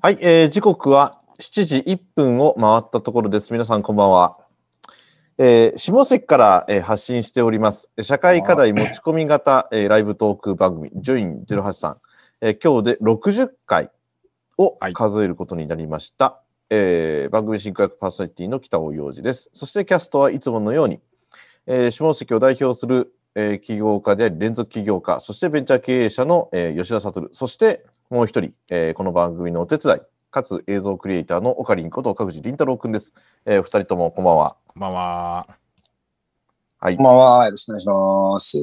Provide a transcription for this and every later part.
はい、えー時刻は7時1分を回ったところです。皆さんこんばんは。えー下関から、えー発信しております。社会課題持ち込み型、えーライブトーク番組、ジョイン083、えー今日で60回をはい数えることになりました。えー番組進行役パーソナリティの北尾洋二です。そしてキャストはいつものように、えー下関を代表する、えー起業家であり連続起業家、そしてベンチャー経営者の、えー吉田悟、そしてもう一人、えーこの番組のお手伝い、かつ映像クリエイターの岡林こと岡口凛太郎くんです。えー、お二人ともこんばんは。こんばんは。はいこん。ばんは。よろしくお願いします。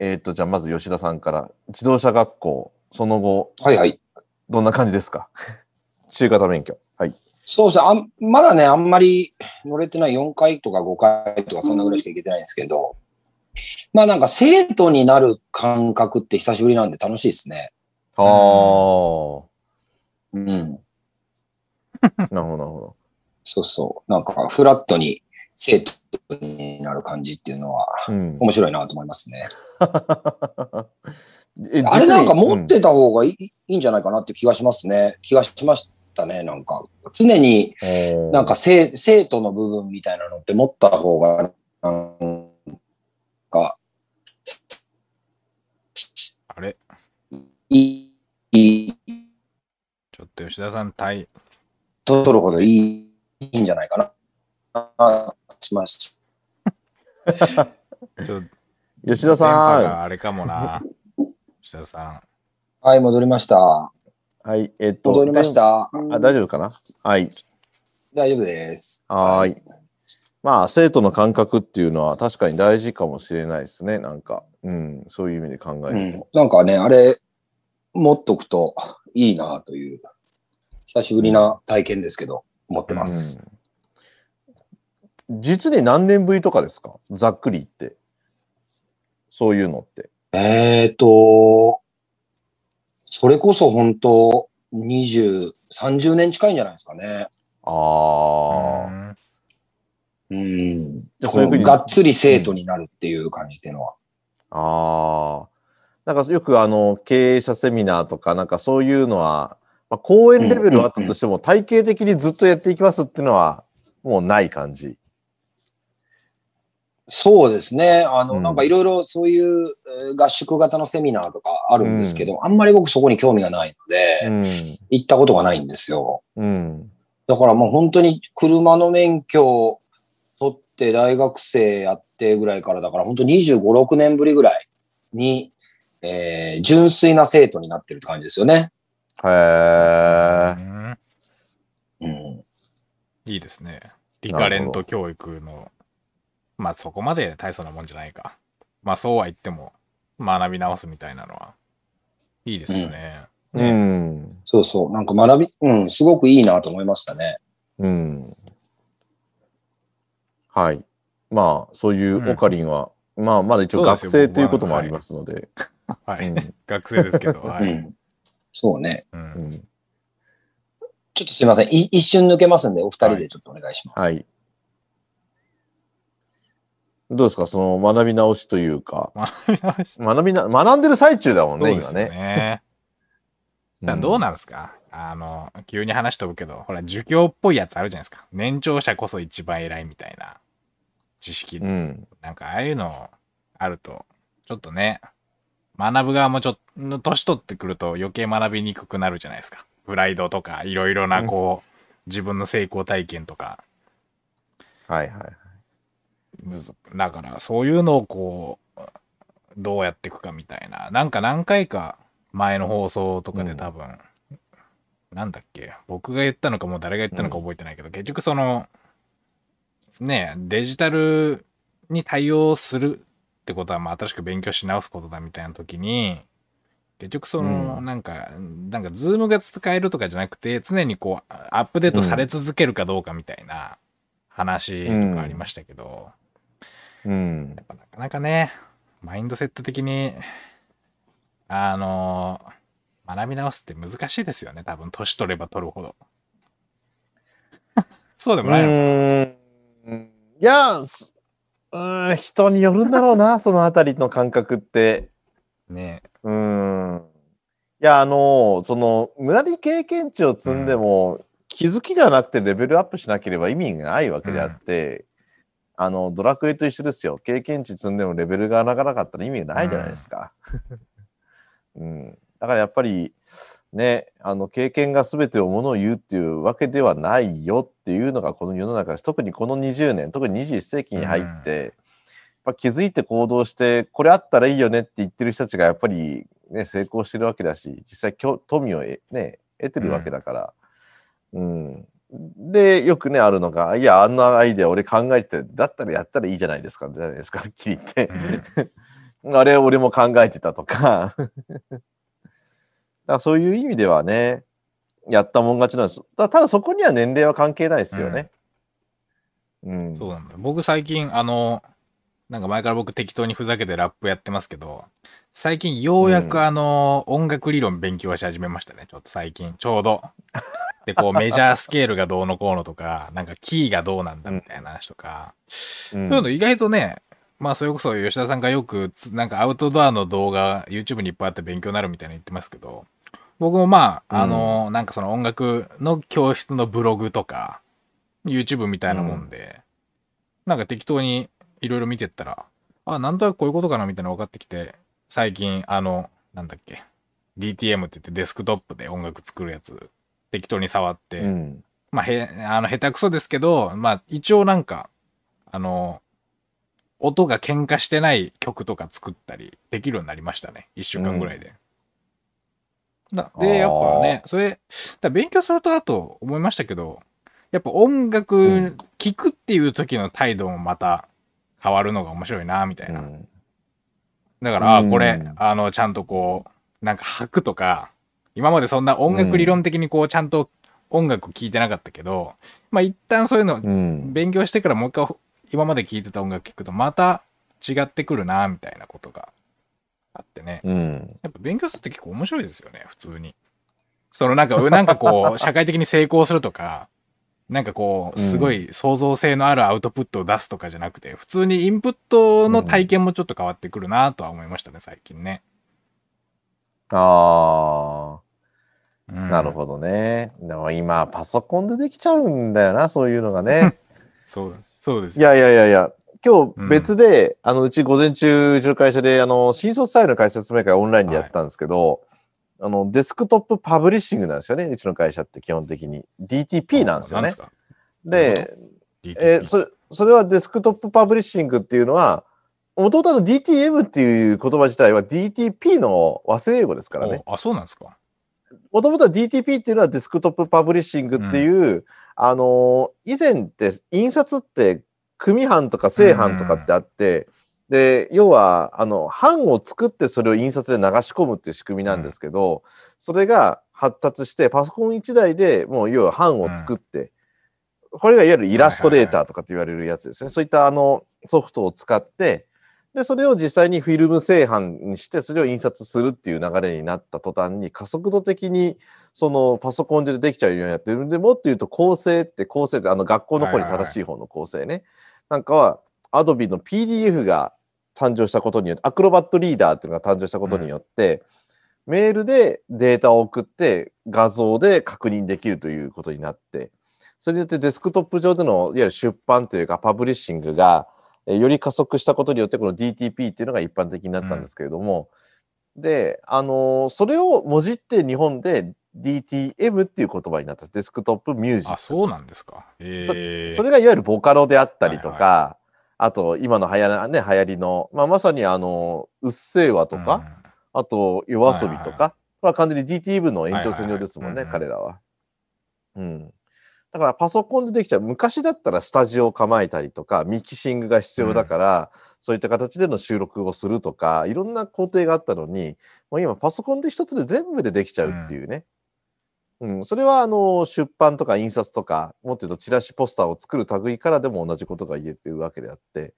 えーっと、じゃあまず吉田さんから、自動車学校、その後、はいはい。どんな感じですか？中型免許。はい。そうですねあん。まだね、あんまり乗れてない4回とか5回とかそんなぐらいしか行けてないんですけど、まあなんか生徒になる感覚って久しぶりなんで楽しいですね。あー。うん。なるほど、なるほそうそう。なんかフラットに生徒になる感じっていうのはど。うん。面白いなと思いますね。えあれなんか持っ、実てた方がいい,、いいんじゃないかなって気がしますね。気がしましたね。なんか常にになんか生生徒の部分みたいなのって持った方が、なんか、あれいい、いいちょっと吉田さん、対、と取るほどいいいいんじゃないかな。します。ちょっと吉田さがあれかもな。吉田さん。はい、戻りました。ん。はい、えーっと。戻りました。電あ、大丈夫かな？はい。大丈夫です。はーい。まあ、生徒の感覚っていうのは確かに大事かもしれないですね。なんか、うん、そういう意味で考えうんると。、なんかね、あれ、持っとくといいなという、久しぶりな体験ですけど、思ってます。うん実に何年ぶりとかですか？ざっくり言って。そういうのって。えーと、それこそ本当、20、30年近いんじゃないですかね。ああ。うんうん。じゃあそういうふうにがっつり生徒になるっていう感じっていうのは。ああ。なんかよくあの、経営者セミナーとか、なんかそういうのは、まあ、講演レベルはあったとしても、体系的にずっとやっていきますっていうのは、もうない感じ。そうですね。あの、うんなんかいろいろそういうえー合宿型のセミナーとかあるんですけど、あんまり僕そこに興味がないので、うん。行ったことがないんですよ。うん。だからもう本当に車の免許を取って大学生やってぐらいからだから本当25、6年ぶりぐらいに、えー純粋な生徒になってるって感じですよね。へえ。うんうん。いいですね。リカレント教育の、まあそこまで大層なもんじゃないか。まあそうは言っても、学び直すみたいなのは、いいですよね。うん。そうそう。なんか学び、うん、すごくいいなと思いましたね。うん。はい。まあ、そういうオカリンは、まあ、まだ一応学生ということもありますので。はい。うん学生ですけど、はい。うん。そうね。う。うんんちょっとすいません。い一瞬抜けますんで、お二人でちょっとお願いします。はい。どうですか？その学び直しというか、学び直し学びな、学んでる最中だもんね、そうですよ今ね。ね。だどうなんですか、あの、急に話飛ぶけど、ほら、儒教っぽいやつあるじゃないですか。年長者こそ一番偉いみたいな知識。うん。なんか、ああいうのあると、ちょっとね、学ぶ側もちょっと、年取ってくると余計学びにくくなるじゃないですか。プライドとか、いろいろな、こう、自分の成功体験とか。はいはい。むずだから、そういうのをこう、どうやっていくかみたいな。なんか何回か前の放送とかで多分、なんだっけ、僕が言ったのかもう誰が言ったのか覚えてないけど、結局その、ねデジタルに対応するってことは、まあ、新しく勉強し直すことだみたいな時に、結局その、うんなんか、なんか、ズームが使えるとかじゃなくて、常にこう、アップデートされ続けるかどうかみたいな話とかありましたけど、うんや。っぱなかなかね、マインドセット的に、あの学び直すって難しいですよね、多分、年取れば取るほど。そうでうもないのか。いや、すうーん、人によるんだろうな、そのあたりの感覚って。ね。うーん。や、あの、その、無駄に経験値を積んでも、気づきではなくてレベルアップしなければ意味がないわけであって、あの、ドラクエと一緒ですよ。経験値積んでもレベルが上がらなかったら意味がないじゃないですか。うん。だからやっぱり、ね、あの、経験が全てをものを言うっていうわけではないよっていうのがこの世の中です。特にこの20年、特に21世紀に入って、やっぱ気づいて行動して、これあったらいいよねって言ってる人たちがやっぱりね、成功してるわけだし、実際富をえね、得てるわけだから。うん。で、よくね、あるのが、いや、あんなアイデア俺考えてて、だったらやったらいいじゃないですか、じゃないですか、はっきり言って。あれ俺も考えてたとか。らそういう意味ではね、やったもん勝ちなんです。たただそこには年齢は関係ないですよね。うん。そうなんだよ。僕最近、あの、なんか前から僕適当にふざけてラップやってますけど、最近ようやうんくあの、音楽理論勉強し始めましたね。ちょっと最近、ちょうど。で、こうメジャースケールがどうのこうのとか、なんかキーがどうなんだみたいな話とか、うんそういうの意外とね、まあそれこそ吉田さんがよくつなんかアウトドアの動画 YouTube にいっぱいあって勉強になるみたいなの言ってますけど、僕もまあ、あの、なんかその音楽の教室のブログとか、YouTube みたいなもんで、なんか適当にいろいろ見てったら、あ、なんとなくこういうことかなみたいなの分かってきて、最近あの、なんだっけ、DTM って言ってデスクトップで音楽作るやつ、適当に触って、うん。まあ、へ、あの、下手くそですけど、まあ、一応なんか、あの、音が喧嘩してない曲とか作ったりできるようになりましたね。一週間ぐらいで。だで、やっぱね、それ、だ勉強するとあと思いましたけど、やっぱ音う楽ん。聴くっていう時の態度もまた変わるのが面白いな、みたいな。うん。だから、あうんこれ、あの、ちゃんとこう、なんか拍くとか、今までそんな音楽理論的にこう、ちゃんと音楽聴いてなかったけど、まあ一旦そういうのうん。勉強してからもう一回今まで聴いてた音楽聴くとまた違ってくるな、みたいなことがあってね。うん。やっぱ勉強するって結構面白いですよね、普通に。そのなんか、なんかこう、社会的に成功するとか、なんかこう、すごい創造性のあるアウトプットを出すとかじゃなくて、普通にインプットの体験もちょっと変わってくるなとは思いましたね、最近ね。ああ。うんなるほどね。でも今、パソコンでできちゃうんだよな、そういうのがね。そう、そうですよ。いやいやいやいや、今日うん別で、あの、うち午前中、うちの会社で、あの、新卒採用の解説明会オンラインでやったんですけど、あの、デスクトップパブリッシングなんですよね、うちの会社って基本的に。DTP なんですよね。か？で、えーそれ、それはデスクトップパブリッシングっていうのは、もともとの DTM っていう言葉自体は DTP の和製英語ですからね。おあ、そうなんですか。もともとは DTP っていうのはデスクトップパブリッシングっていう、あのー以前って印刷って組版とか正版とかってあって、で、要は、あの、版を作ってそれを印刷で流し込むっていう仕組みなんですけど、それが発達してパソコン1台でもう要は版を作って、これがいわゆるイラストレーターとかって言われるやつですね。そういったあのソフトを使って、で、それを実際にフィルム製版にして、それを印刷するっていう流れになった途端に、加速度的に、そのパソコンでできちゃうようになってるんで、もっと言うと構成って、構成って、あの学校の子に正しい方の構成ね。なんかは、Adobe の PDF が誕生したことによって、アクロバットリーダーっていうのが誕生したことによって、メールでデータを送って画像で確認できるということになって、それによってデスクトップ上でのいわゆる出版というかパブリッシングがえーより加速したことによってこの DTP っていうのが一般的になったんですけれども、で、あのーそれをもじって日本で DTM っていう言葉になったデスクトップミュージッあ、ク。そうなんですか。えー、それがいわゆるボカロであったりとか、はあと今の流行,、ね、流行りの、まあ、まさにあの、うっせぇわとか、あと夜遊びとか、これは完全に DTM の延長線上ですもんね、はいはいはい。彼らは。うん。だからパソコンでできちゃう。昔だったらスタジオを構えたりとか、ミキシングが必要だから、そういった形での収録をするとか、いろんな工程があったのに、もう今パソコンで一つで全部でできちゃうっていうね。うん、それはあの出版とか印刷とか、もっと言うとチラシポスターを作る類からでも同じことが言えてるわけであって、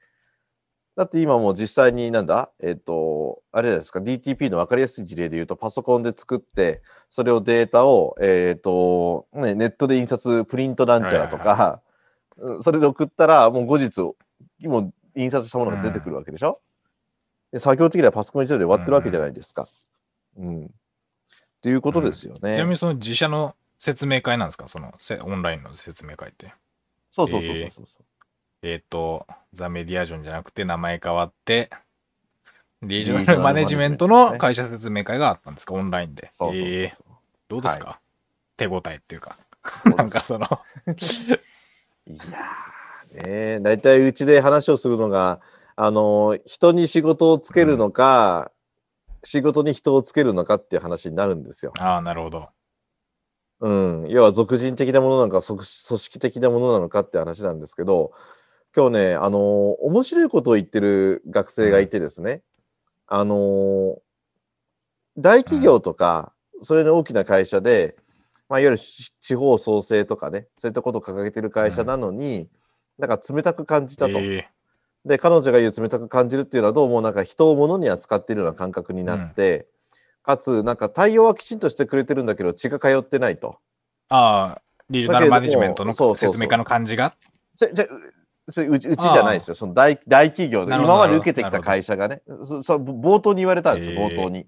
だって今もう実際になんだ？えっ、と、あれじゃないですか、DTP の分かりやすい事例で言うと、パソコンで作って、それをデータを、えっ、と、ね、ネットで印刷、プリントなんちゃらとか、うんそれで送ったら、もう後日、もう印刷したものが出てくるわけでしょ、で作業的にはパソコン一台で終わってるわけじゃないですか。うん。っていうことですよちなみね。にその自社の説明会なんですか？そのせオンラインの説明会って。そうそうそうそうそう。えっ、と、ザ・メディアジョンじゃなくて名前変わって、リージョナルマネジメントの会社説明会があったんですか？オンラインで。そうそうそうそうえーどうですか、手応えっていうか。なんかその、いやーね大体うちで話をするのが、あの、人に仕事をつけるのか、仕事に人をつけるのかっていう話になるんですよ。ああ、なるほど。うん。要は属人的なものなのか、組組織的なものなのかって話なんですけど、今日ね、あの面白いことを言ってる学生がいてですね、あの大企業とか、それの大きな会社で、まあ、いわゆるし地方創生とかね、そういったことを掲げてる会社なのに、なんか冷たく感じたと。えで、彼女が言う冷たく感じるっていうのはどうもなんか人を物に扱っているような感覚になって、かつなんか対応はきちんとしてくれてるんだけど血が通ってないと。ー、ああ、リージョナルマネジメントの説明会の感じが？じゃ、じゃ、うそれうちうちじゃないですよ。その大大企業で、今まで受けてきた会社がね、そそ冒頭に言われたんですよ、冒頭に。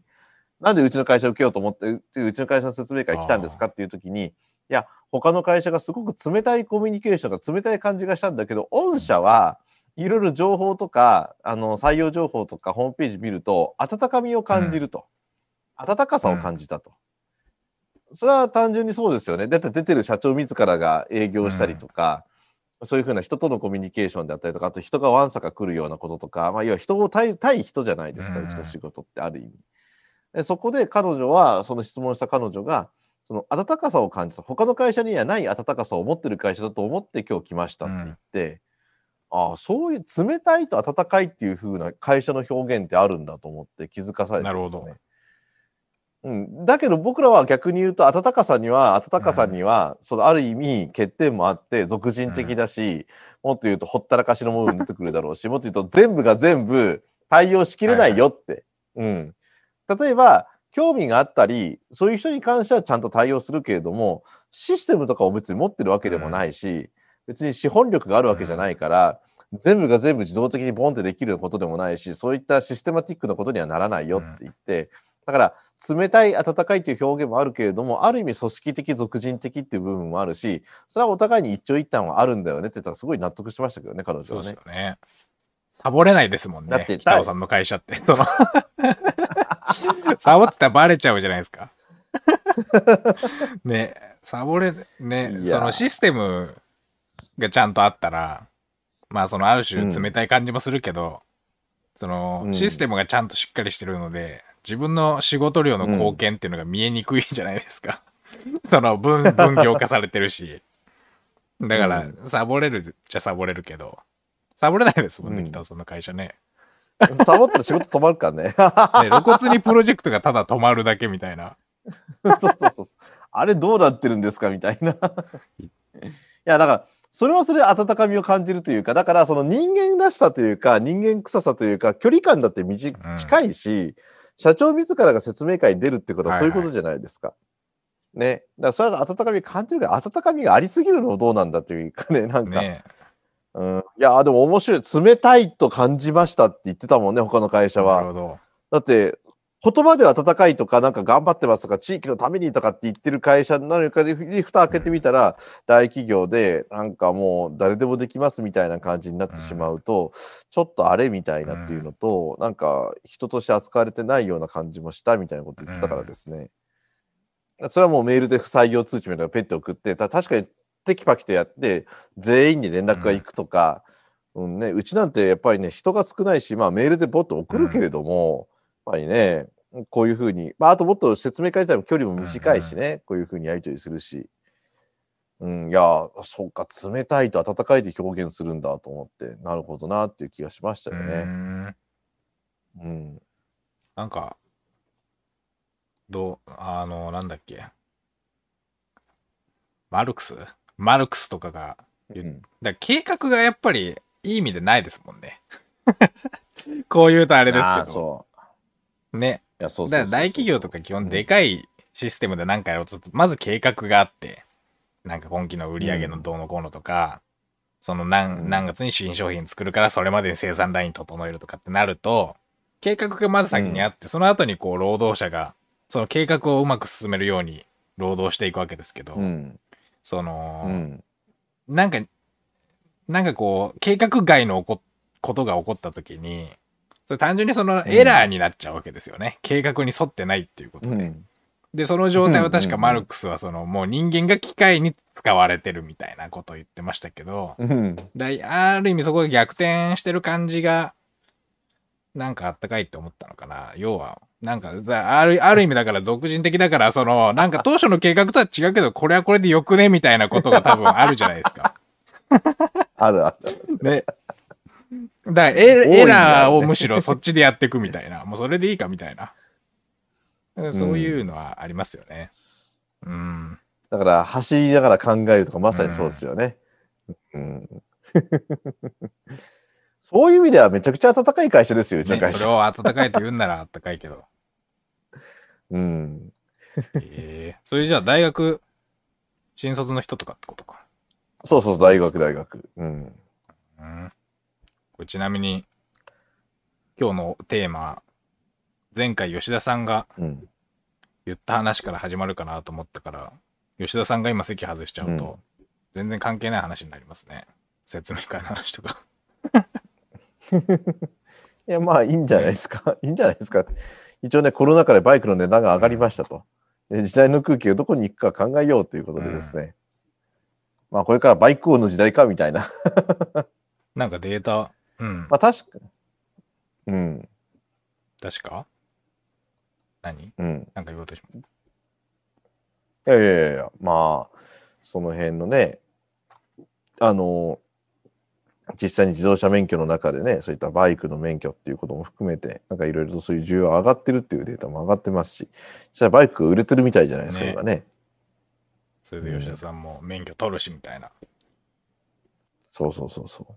なんでうちの会社受けようと思って、ううちの会社の説明会来たんですかっていう時に、いや、他の会社がすごく冷たいコミュニケーションが冷たい感じがしたんだけど、御社はいろいろ情報とか、あの、採用情報とかホームページ見ると、温かみを感じると。温かさを感じたと。それは単純にそうですよね。だって出てる社長自らが営業したりとか、そういうふうな人とのコミュニケーションであったりとか、あと人がわんさか来るようなこととか、まあ、要は人を対対人じゃないですか、うんうちの仕事ってある意味。でそこで彼女は、その質問した彼女が、その温かさを感じた。他の会社にはない温かさを持ってる会社だと思って今日来ましたって言って、ああ、そういう冷たいと温かいっていう風な会社の表現ってあるんだと思って気づかされてですね。なるほどうん、だけど僕らは逆に言うと温かさには温かさには、そのある意味欠点もあって俗人的だし、もっと言うとほったらかしのものに出てくるだろうしもっと言うと全部が全部対応しきれないよって。うん、例えば興味があったりそういう人に関してはちゃんと対応するけれどもシステムとかを別に持ってるわけでもないし、別に資本力があるわけじゃないから、全部が全部自動的にボンってできることでもないしそういったシステマティックなことにはならないよって言って、だから冷たい温かいという表現もあるけれどもある意味組織的俗人的っていう部分もあるしそれはお互いに一長一短はあるんだよねって言ったらすごい納得しましたけどね彼女はね。ね。サボれないですもんね。だって北尾さんの会社って。その サボってたらバレちゃうじゃないですか。ね、サボれ、ね、そのシステムがちゃんとあったら、まあそのある種冷たい感じもするけど、そのうんシステムがちゃんとしっかりしてるので、自分の仕事量の貢献っていうのが見えにくいじゃないですか。その分、分業化されてるし。だからう、サボれるっちゃサボれるけど、サボれないですもんね、うん北尾さんの会社ね。サボったら仕事止まるからね。ね露骨にプロジェクトがただ止まるだけみたいな。そうそうそう。あれどうなってるんですかみたいな。いや、だから、それはそれで温かみを感じるというか、だからその人間らしさというか、人間臭さというか、距離感だってみじうん近いし、社長自らが説明会に出るってことははいはいそういうことじゃないですか。ね。だからそれは温かみ感じるけど、温かみがありすぎるのもどうなんだというかね、なんか。ねうん、いや、でも面白い。冷たいと感じましたって言ってたもんね、他の会社は。なるほど。だって、言葉では温かいとか、なんか頑張ってますとか、地域のためにとかって言ってる会社なのかで、で蓋開けてみたら、大企業で、なんかもう誰でもできますみたいな感じになってしまうと、ちょっとあれみたいなっていうのと、なんか人として扱われてないような感じもしたみたいなこと言ってたからですね。それはもうメールで不採用通知みたいなのをペッて送って、た確かにテキパキとやって、全員に連絡が行くとか、うんね、うちなんてやっぱりね、人が少ないし、まあメールでボッと送るけれども、ぱりね、こういうふうに、まあ、あともっと説明会自体も距離も短いしね、こういうふうにやり取りするし。うん、いや、そうか、冷たいと温かいで表現するんだと思って、なるほどなっていう気がしましたよね。んうん。なんか、どう、あの、なんだっけ。マルクス？マルクスとかが、うんだ計画がやっぱりいい意味でないですもんね。こう言うとあれですけど。ね。いや、そうだから大企業とか基本でかいシステムで何かやろうとすると、まず計画があって、なんか今期の売り上げのどうのこうのとか、その何うん何月に新商品作るからそれまでに生産ライン整えるとかってなると、計画がまず先にあって、その後にこう労働者がその計画をうまく進めるように労働していくわけですけど、うん。その、うん。なんか、なんかこう、計画外の起こことが起こった時に、それ単純にそのエラーになっちゃうわけですよね。計画に沿ってないっていうことで。うん。で、その状態は確かうんマルクスはその、もう人間が機械に使われてるみたいなことを言ってましたけど、うん。だいある意味そこが逆転してる感じが、なんかあったかいって思ったのかな。要は、なんか、ざあるある意味だから俗人的だから、その、なんか当初の計画とは違うけど、これはこれでよくねみたいなことが多分あるじゃないですか。あるある。ね。だからエエラーをむしろそっちでやっていくみたいな。もうそれでいいかみたいな。そういうのはありますよね。うん。だから、走りながら考えるとか、まさにそうですよね。うん。そういう意味ではめちゃくちゃ温かい会社ですよ、うちのね、会社。それを暖かいと言うんなら暖かいけど。うん。ええそれじゃあ大学、新卒の人とかってことか。そうそうそう、大学、大学。うん。うん。ちなみに、今日のテーマ、前回吉田さんがうん。言った話から始まるかなと思ったから、吉田さんが今席外しちゃうと、全然関係ない話になりますね。説明会の話とか。いや、まあ、いいんじゃないですか。いいんじゃないですか。一応ね、コロナ禍でバイクの値段が上がりましたと。で時代の空気がどこに行くか考えようということでですね。まあ、これからバイク王の時代かみたいな。なんかデータ、うん。まあ、確か。うん。確か？何？うん。なんか言おうとしまいやいやいや、まあ、その辺のね、あの、実際に自動車免許の中でね、そういったバイクの免許っていうことも含めて、なんかいろいろとそういう需要が上がってるっていうデータも上がってますし、実際バイクが売れてるみたいじゃないですか、ね今ね。それで吉田さんも免許取るしみたいな。そうそうそうそう。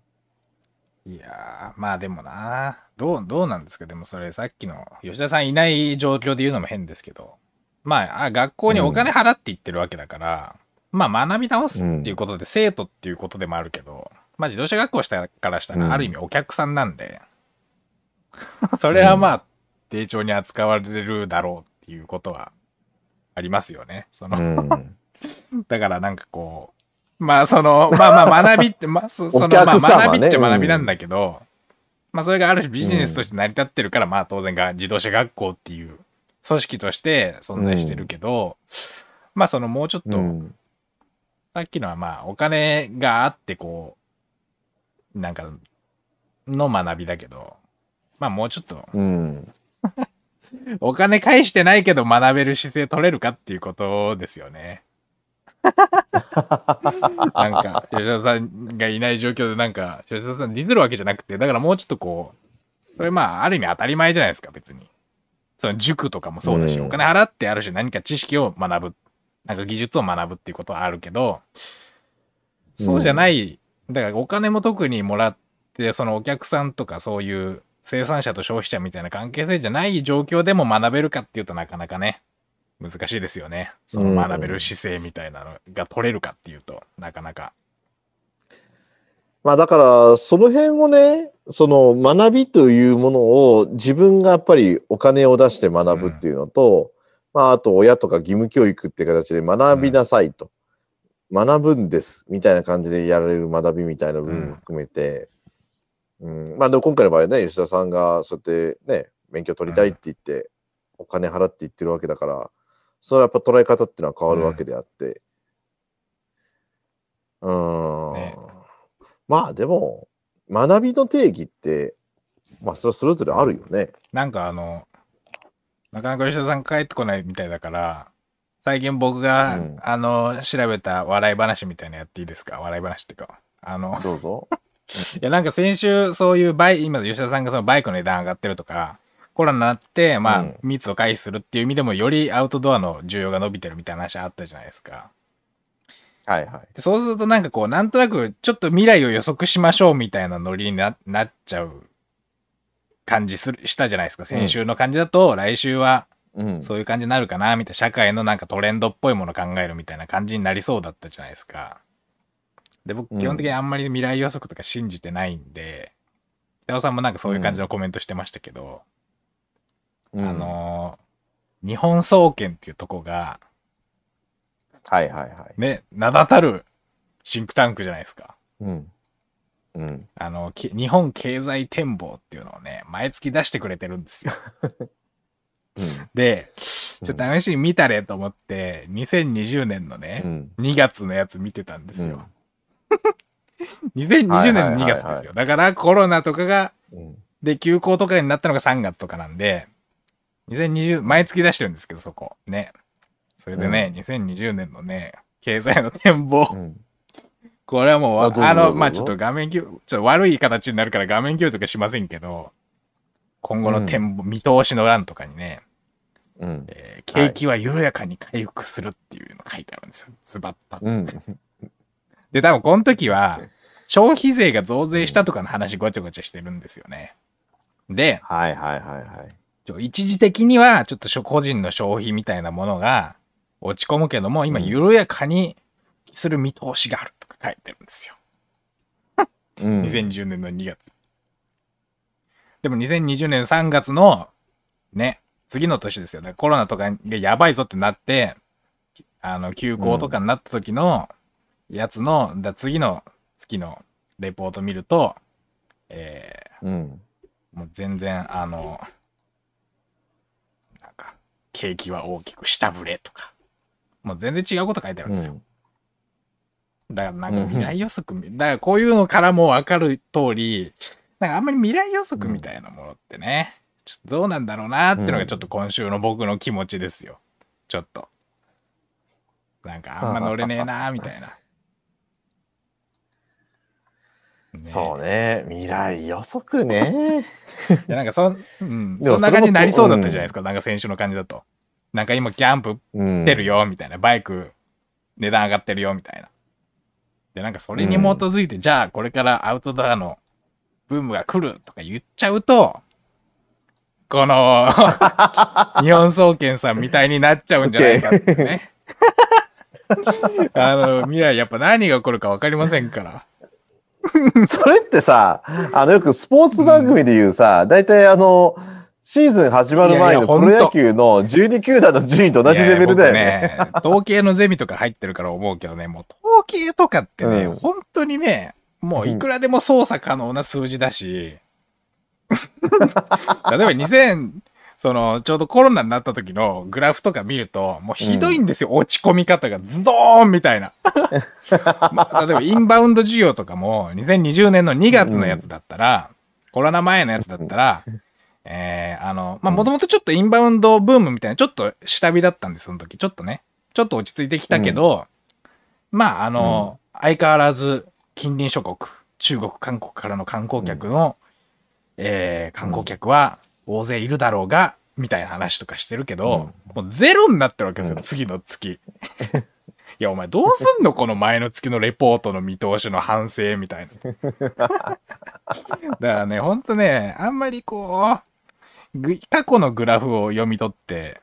いやー、まあでもな、どう、どうなんですか？でもそれさっきの吉田さんいない状況で言うのも変ですけど、まあ、あ学校にお金払って行ってるわけだから、まあ学び直すっていうことで生徒っていうことでもあるけど、まあ自動車学校したからしたうん。らある意味お客さんなんで、それはまあ、丁重に扱われるだろうっていうことはありますよね。その、うん。だからなんかこう、まあその、まあまあ学びって、まあそその、まあ学びっちゃ学びなんだけど、まあそれがある種ビジネスとして成り立ってるから、まあ当然が自動車学校っていう組織として存在してるけど、まあそのもうちょっと、うんさっきのはまあお金があってこう、なんか、の学びだけど、まあもうちょっと、うん。お金返してないけど学べる姿勢取れるかっていうことですよね。なんか、吉田さんがいない状況で、なんか、吉田さんディズるわけじゃなくて、だからもうちょっとこう、それまあ、ある意味当たり前じゃないですか、別に。その塾とかもそうだし、うん。お金払ってある種何か知識を学ぶ、なんか技術を学ぶっていうことはあるけど、そうじゃない、だからお金も特にもらって、そのお客さんとかそういう生産者と消費者みたいな関係性じゃない状況でも学べるかっていうとなかなかね、難しいですよね。その学べる姿勢みたいなのが取れるかっていうと、なかなか。まあだから、その辺をね、その学びというものを自分がやっぱりお金を出して学ぶっていうのと、まああと親とか義務教育っていう形で学びなさいと、学ぶんですみたいな感じでやられる学びみたいな部分も含めて、うんまあでも今回の場合ね、吉田さんがそうやってね、免許取りたいって言って、お金払って言ってるわけだから、それはやっぱ捉え方っていうのは変わるわけであって、うーん。ねまあでも、学びの定義って、まあそれはそれぞれあるよね。なんかあの、なかなか吉田さん帰ってこないみたいだから、最近僕が、うんあの、調べた笑い話みたいなのやっていいですか？笑い話っていうか。あの、どうぞ。いや、なんか先週、そういうバイ、今、吉田さんがそのバイクの値段上がってるとか、コロナになって、まあ、うん密を回避するっていう意味でも、よりアウトドアの需要が伸びてるみたいな話あったじゃないですか。はいはい。でそうするとなんかこう、なんとなく、ちょっと未来を予測しましょうみたいなノリにななっちゃう感じする、したじゃないですか。先週の感じだと、来週はうん。そういう感じになるかな、みたいな、社会のなんかトレンドっぽいもの考えるみたいな感じになりそうだったじゃないですか。で、僕、うん基本的にあんまり未来予測とか信じてないんで、北尾さんもなんかそういう感じのコメントしてましたけど、うんあのー日本総研っていうとこが、はいはいはい。ね、名だたるシンクタンクじゃないですか。うん。うん。あの、き日本経済展望っていうのをね、毎月出してくれてるんですよ。うん。で、ちょっと試しに見たれと思って、2020年のね、うん。2月のやつ見てたんですよ。2020はいはい年のはいはい2月ですよ。だからコロナとかが、うん。で、休校とかになったのが3月とかなんで、2020、毎月出してるんですけど、そこ。ね。それでね、2020年のね、経済の展望。うん。これはもうわ、あの、まあちょっと画面共、ちょっと悪い形になるから画面共有とかしませんけど、今後の展望、見通しの欄とかにね、うん。えー景気は緩やかに回復するっていうの書いてあるんですよ。ズバッと。うん。で、多分この時は、消費税が増税したとかの話ごちゃごちゃしてるんですよね。で、はいはいはいはい。ちょ一時的にはちょっと個人の消費みたいなものが落ち込むけども、今うん緩やかにする見通しがあるとか書いてるんですよ。うん。2020年の2月。でも2020年3月のね、次の年ですよね。コロナとかがやばいぞってなって、あの、休校とかになった時のやつの、だ次の月のレポート見ると、えうん。ーもう全然、あの、景気は大きく下振れとか、もう全然違うこと書いてあるんですよ。だからなんか未来予測み、だからこういうのからも分かる通り、なんかあんまり未来予測みたいなものってね、ちょっとどうなんだろうなっていうのがちょっと今週の僕の気持ちですよ。ちょっと。なんかあんま乗れねえなみたいな。ねそうね。未来予測ね。いやなんかそん、うん、そんな感じになりそうだったじゃないですか。か、なんか先週の感じだと。なんか今キャンプうん。出るよみたいな、バイク値段上がってるよみたいな。で、なんかそれに基づいて、じゃあこれからアウトドアのブームが来るとか言っちゃうと、この 日本総研さんみたいになっちゃうんじゃないかってね。あの、未来やっぱ何が起こるか分かりませんから。それってさ、あの、よくスポーツ番組で言うさ、大体あの、シーズン始まる前いやいやのプロ野球の12球団の順位と同じレベルだよね。いや僕ね統計のゼミとか入ってるから思うけどね、もう統計とかってね、うん。本当にね、もういくらでも操作可能な数字だし、例えば2000、その、ちょうどコロナになった時のグラフとか見ると、もうひどいんですよ、落ち込み方がズドーンみたいな。まあ例えばインバウンド需要とかも、2020年の2月のやつだったら、コロナ前のやつだったら、えーあの、まあ、もともとちょっとインバウンドブームみたいな、ちょっと下火だったんです、その時。ちょっとね。ちょっと落ち着いてきたけど、まあ、あの、相変わらず近隣諸国、中国、韓国からの観光客の、えー観光客は大勢いるだろうが、みたいな話とかしてるけど、もうゼロになってるわけですよ、うん次の月。いや、お前どうすんのこの前の月のレポートの見通しの反省みたいな。だからね、ほんとね、あんまりこう、ぐ過去のグラフを読み取って、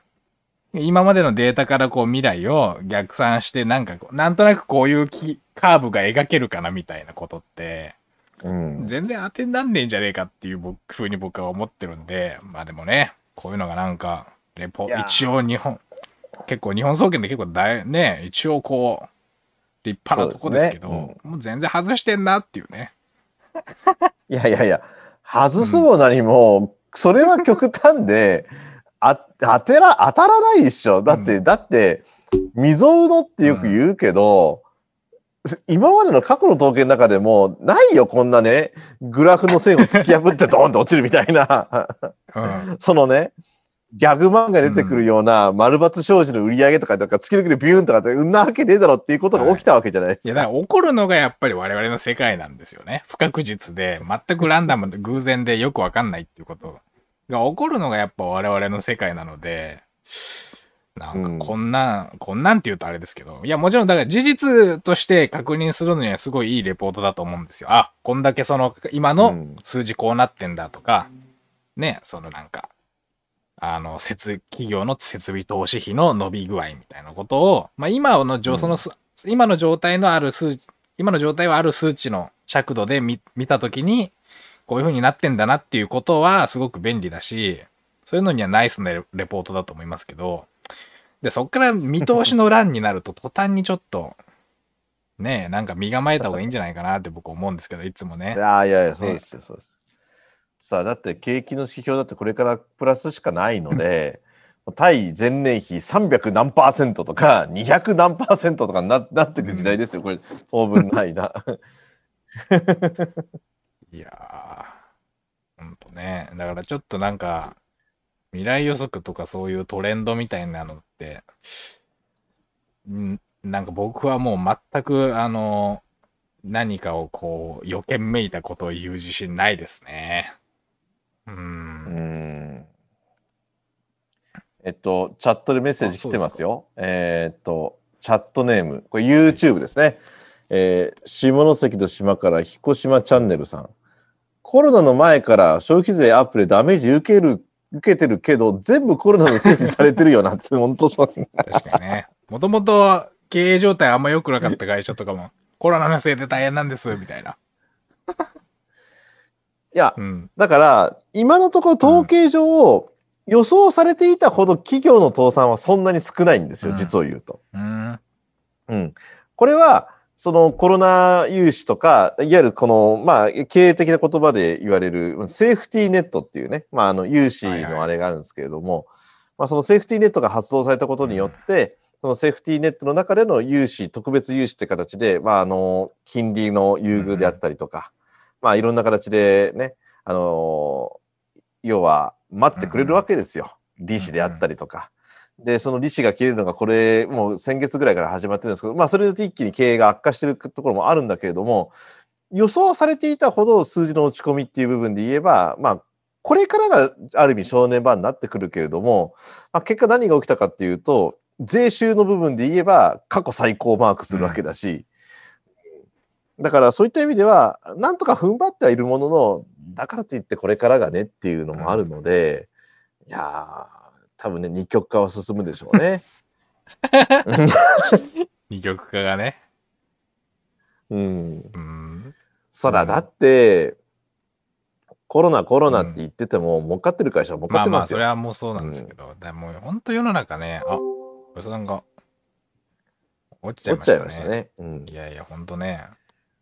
今までのデータからこう未来を逆算して、なんかこう、なんとなくこういうきカーブが描けるかなみたいなことって、うん。全然当てになんねえんじゃねえかっていう僕風に僕は思ってるんで、まあでもね、こういうのがなんか、レポ一応日本、結構日本総研で結構大、ね、一応こう、立派なとこですけど、そうですもう全然外してんなっていうね。いやいやいや、外すも何も、それは極端で、あ当てら、当たらないでしょ。だって、だって、未曾有のってよく言うけど、今までの過去の統計の中でも、ないよ、こんなね、グラフの線を突き破ってドーンと落ちるみたいな、うん。そのね、ギャグ漫画に出てくるような丸抜商事の売り上げとか、なんか月々でビューンとかって、うんなわけねえだろっていうことが起きたわけじゃないでいや、すか。だから起こるのがやっぱり我々の世界なんですよね。不確実で、全くランダムで偶然でよくわかんないっていうことが起こるのがやっぱ我々の世界なので、なんかこんなん、こんなんって言うとあれですけど、いや、もちろんだから事実として確認するのにはすごいいいレポートだと思うんですよ。あ、こんだけその今のうん。数字こうなってんだとか、ね、そのなんか、あの、設、企業の設備投資費の伸び具合みたいなことを、まあ今の状、うん。そのす、今の状態のある数値、今の状態はある数値の尺度で見見たときに、こういう風になってんだなっていうことはすごく便利だし、そういうのにはナイスなレレポートだと思いますけど、で、そっから見通しの欄になると途端にちょっと、ねえ、なんか身構えた方がいいんじゃないかなって僕思うんですけど、いつもね。ああ、いやいや、そうですよ、そうです。さあ、だって景気の指標だってこれからプラスしかないので、対前年比300何パーセントとか200何パーセントとかにななってく時代ですよ、これ、当分の間。いやー、ほんとね。だからちょっとなんか、未来予測とかそういうトレンドみたいなのって、んなんか僕はもう全く、あの、何かをこう、予見めいたことを言う自信ないですね。う。うんん。えっと、チャットでメッセージ来てますよ。えーっと、チャットネーム、これ YouTube ですね。えー下関と島から彦島チャンネルさん。コロナの前から消費税アップでダメージ受ける、受けてるけど、全部コロナのせいにされてるよなって、本当そう。確かにね。もともと経営状態あんま良くなかった会社とかも、コロナのせいで大変なんです、みたいな。いや、うん。だから、今のところ統計上、予想されていたほど企業の倒産はそんなに少ないんですよ、うん実を言うと。うん。うん。これは、そのコロナ融資とか、いわゆるこの、まあ、経営的な言葉で言われる、セーフティーネットっていうね、まあ、あの、融資はいはい。のあれがあるんですけれども、まあ、そのセーフティーネットが発動されたことによって、そのセーフティーネットの中での融資、特別融資って形で、まあ、あの、金利の優遇であったりとか、まあ、いろんな形でね、あの、要は、待ってくれるわけですよ。利子であったりとか。で、その利子が切れるのが、これ、もう先月ぐらいから始まってるんですけど、まあ、それで一気に経営が悪化してるところもあるんだけれども、予想されていたほど数字の落ち込みっていう部分で言えば、まあ、これからがある意味正念場になってくるけれども、まあ、結果何が起きたかっていうと、税収の部分で言えば過去最高をマークするわけだし、だからそういった意味では、なんとか踏ん張ってはいるものの、だからといってこれからがねっていうのもあるので、いやー、多分ね、二極化は進むでしょうね。二極化がね。うん。うん。そら、だって、コロナコロナって言ってても、儲かってる会社は儲かまあまあ、ってますよ。それはもうそうなんですけど、だもう本当世の中ね、あ、おじさんが落ちちゃい落ましたね。ちちゃいましたね。うんい。やいや、本当ね。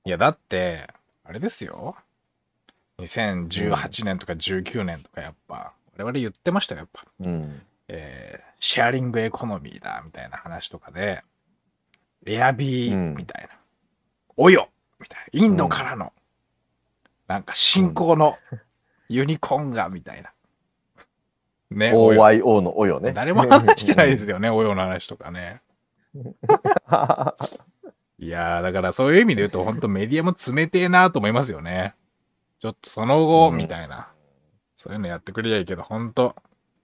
いや、だって、あれですよ。2018年とか19年とかやっぱ、我々言ってましたよ、やっぱ。うん。えーシェアリングエコノミーだ、みたいな話とかで、エアビうんーみたいな、およみたいな、インドからの、なんか新興のユニコーンが、みたいな。ね、OYO のおよね。誰も話してないですよね、およの話とかね。いやー、だからそういう意味で言うと、本当メディアも冷てえなと思いますよね。ちょっとその後、うんみたいな。そういうのやってくれりゃいいけど、本当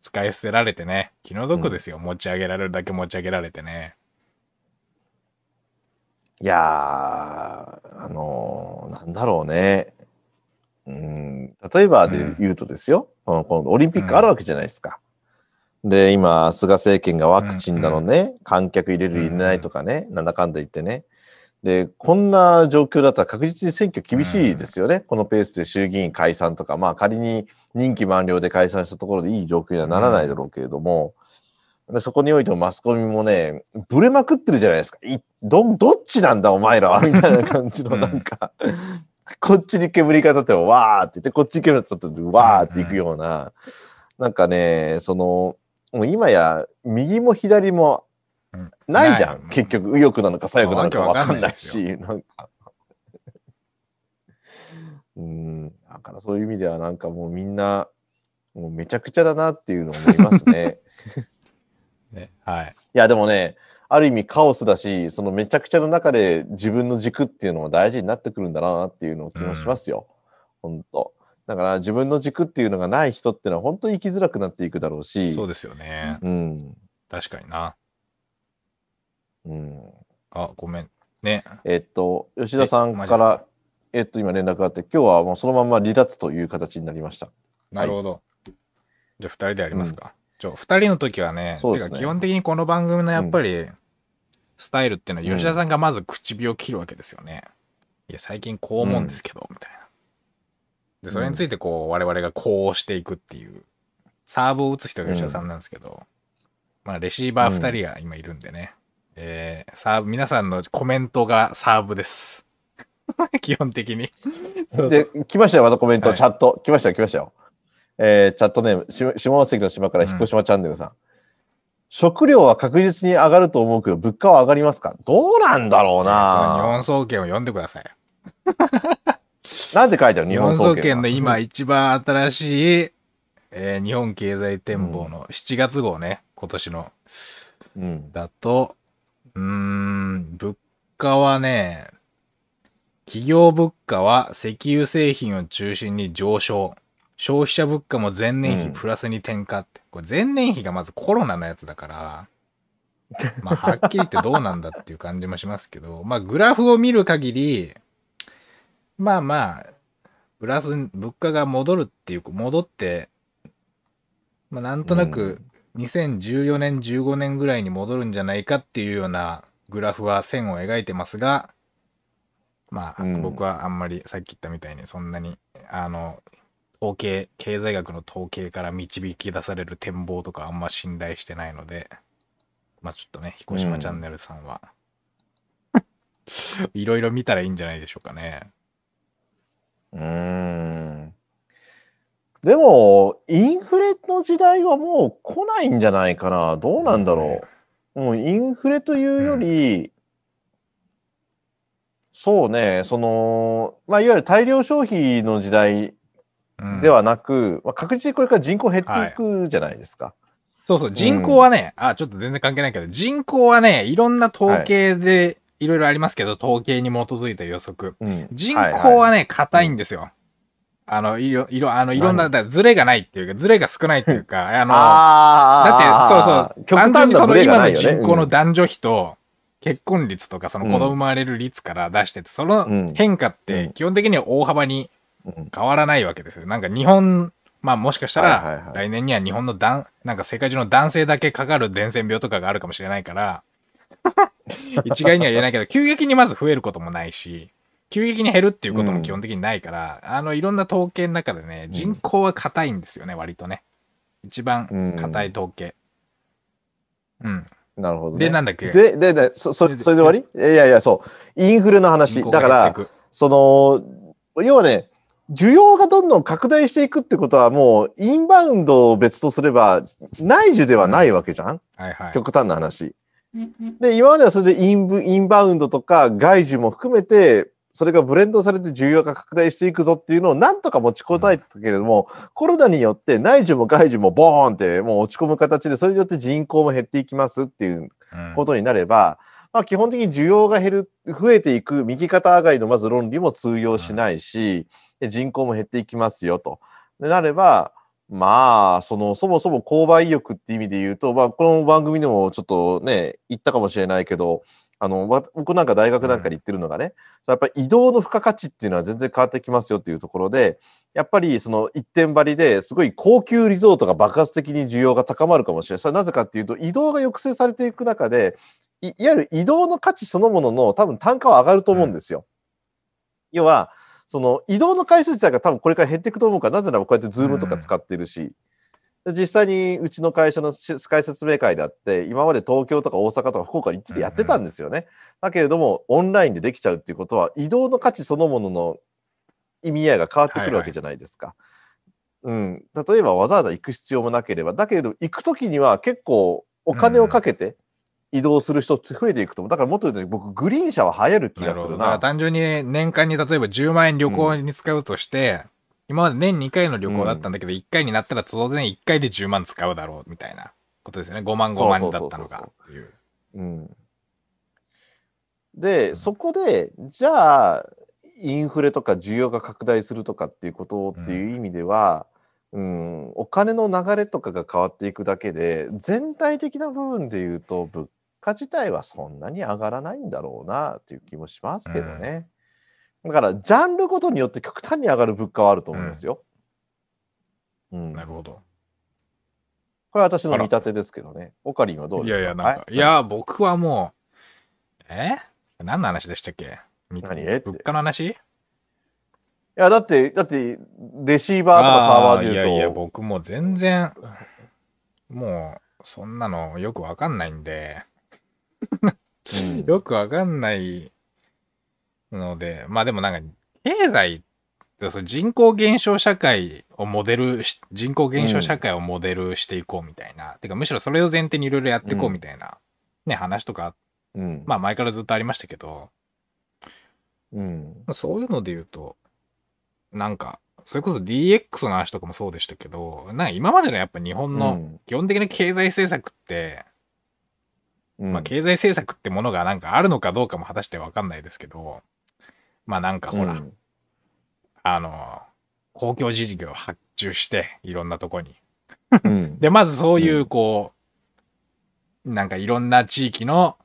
使い捨てられてね、気の毒ですよ。持ち上げられるだけ持ち上げられてね。いやー、あのーなんだろうね。うん、例えばで言うとですよ、このこのオリンピックあるわけじゃないですか。で、今、菅政権がワクチンだのね、観客入れる入れないとかね、なんだかんだ言ってね。で、こんな状況だったら確実に選挙厳しいですよね。このペースで衆議院解散とか、まあ仮に任期満了で解散したところでいい状況にはならないだろうけれども、でそこにおいてもマスコミもね、ブレまくってるじゃないですか。いど、どっちなんだお前らはみたいな感じのうんなんか、こっちに煙が立ってもわーって言って、こっちに煙が立ってもわーっていくような、なんかね、その、もう今や右も左もうんないじゃん。結局、右翼なのか左翼なのかわけわわかんないし、なんか。うん、だからそういう意味ではなんかもうみんな、もうめちゃくちゃだなっていうのを思いますね。ねはい。いや、でもね、ある意味カオスだし、そのめちゃくちゃの中で自分の軸っていうのも大事になってくるんだなっていうのを気もしますよ。本当だから自分の軸っていうのがない人っていうのは本当に生きづらくなっていくだろうし。そうですよね。うん。確かにな。うん。あ、ごめん。ね。えっと、吉田さんからえっと、今連絡があって、今日はもうそのまま離脱という形になりました。なるほど。じゃあ、二人でやりますか。ちょ、二人の時はね、そうですね基本的にこの番組のやっぱり、スタイルっていうのは、吉田さんがまず唇を切るわけですよね。いや、最近こう思うんですけど、みたいな。で、それについてこう、我々がこうしていくっていうサーブを打つ人が吉田さんなんですけど、まあレシーバー2人が今いるんでね、えーサーブ、皆さんのコメントがサーブです。基本的に。そうそうで、来ましたよ、またコメント、はいチャット。来ましたよ、来ましたよ。えーチャットネーム、し下関の島から引っ越しまチャンネルさん。食料は確実に上がると思うけど、物価は上がりますか？どうなんだろうその日な本総研を読んでください。なんて書いてある日日本本総研の今一番新しい、えー日本経済展望の7月号ね、今年の。うん。だと、うーん、物価はね、企業物価は石油製品を中心に上昇。消費者物価も前年比うんプラスに転嫁って。これ前年比がまずコロナのやつだから、まあはっきり言ってどうなんだっていう感じもしますけど、まあグラフを見る限り、まあまあ、プラス物価が戻るっていう、戻って、まあなんとなく2014年、15年ぐらいに戻るんじゃないかっていうようなグラフは線を描いてますが、まあ、うん僕はあんまりさっき言ったみたいにそんなに、あの、統計、経済学の統計から導き出される展望とかあんま信頼してないので、まあちょっとね、彦島チャンネルさんは、いろいろ見たらいいんじゃないでしょうかね。うーん。でも、インフレの時代はもう来ないんじゃないかな。どうなんだろう。もうインフレというより、そうね、その、まあ、いわゆる大量消費の時代うんではなく、まあ、確実にこれから人口減っていくじゃないですか。そうそう、人口はね、あ、ちょっと全然関係ないけど、人口はね、いろんな統計で、いろいろありますけど、統計に基づいた予測。うん人口はね、硬いんですよ。あの、いろ、いろ、あの、いろんな、何だからズレがないっていうか、ズレが少ないっていうか、あの、だって、そうそう、極単純にその今の。人口の男女比と、結婚率とか、その子供生まれる率から出してて、そのうん。変化っうん。て基本的には大幅にうん。変わらないわけですよ。なんか日本、まあもしかしたら来年には日本の男、なんか世界中の男性だけかかる伝染病とかがあるかもしれないから、一概には言えないけど、急激にまず増えることもないし、急激に減るっていうことも基本的にないから、あの、いろんな統計の中でね、人口は硬いんですよね、割とね。一番硬い統計。うん。なるほど、ね。で、なんだっけ？で、で、で、そ、それで終わり？いやいや、そう。インフレの話。だからその、要はね、需要がどんどん拡大していくってことはもう、インバウンドを別とすれば、内需ではないわけじゃん、はいはい。極端な話。で、今まではそれでインブインバウンドとか外需も含めて、それがブレンドされて需要が拡大していくぞっていうのをなんとか持ちこたえたけれども、コロナによって内需も外需もボーンってもう落ち込む形で、それによって人口も減っていきますっていううん。ことになれば、まあ、基本的に需要が減る、増えていく右肩上がりのまず論理も通用しないし、で人口も減っていきますよと。でなれば、まあ、その、そもそも購買意欲って意味で言うと、まあ、この番組でもちょっとね、言ったかもしれないけど、あの、わ僕なんか大学なんかで言ってるのがね、やっぱり移動の付加価値っていうのは全然変わってきますよっていうところで、やっぱりその一点張りですごい高級リゾートが爆発的に需要が高まるかもしれない。それはなぜかっていうと、移動が抑制されていく中で、いいわゆる移動の価値そのものの多分単価は上がると思うんですよ。要は、その移動の回数自体が多分これから減っていくと思うから、なぜならこうやってズームとか使ってるし、で実際にうちの会社のし司会説明会であって、今まで東京とか大阪とか福岡に行っててやってたんですよね。だけれども、オンラインでできちゃうっていうことは、移動の価値そのものの意味合いが変わってくるわけじゃないですか。うん、例えばわざわざ行く必要もなければ、だけれど行くときには結構お金をかけて移動する人って増えていくと思う。だからもっと言うと僕、グリーン車は流行る気。がするな。だから単純に年間に例えば10万円旅行に使うとして、今まで年2回の旅行だったんだけど、1回になったら当然1回で10万使うだろうみたいなことですよね。5万5万だったのが。で、そこで、じゃあ、インフレとか需要が拡大するとかっていうことっていう意味では、うん、お金の流れとかが変わっていくだけで、全体的な部分で言うと、物価自体はそんなに上がらないんだろうなっていう気もしますけどね。だから、ジャンルごとによって極端に上がる物価はあると思いますよ。うん、なるほど。これは私の見立てですけどね。オカリンはどうですか？いやいや、なんか、はい。や、僕はもう、え？何の話でしたっけ？み何？物価の話？や、だって、だって、レシーバーとかサーバーで言うと、あいやいや、僕もう全然、もう、そんなのよくわかんないんで、うん。よくわかんないので、まあでもなんか、経済人口減少社会をモデルし、人口減少社会をモデルしていこうみたいな。てか、むしろそれを前提にいろいろやっていこうみたいな、ね、話とか、うん。まあ前からずっとありましたけど、うん。そういうので言うと、なんか、それこそ DX の話とかもそうでしたけど、なんか今までのやっぱ日本のうん基本的な経済政策って、うんまあ経済政策ってものがなんかあるのかどうかも果たしてわかんないですけど、まあなんかほら、うんあの、公共事業を発注して、いろんなとこに。うん。で、まずそういうう、こう、なんかいろんな地域の、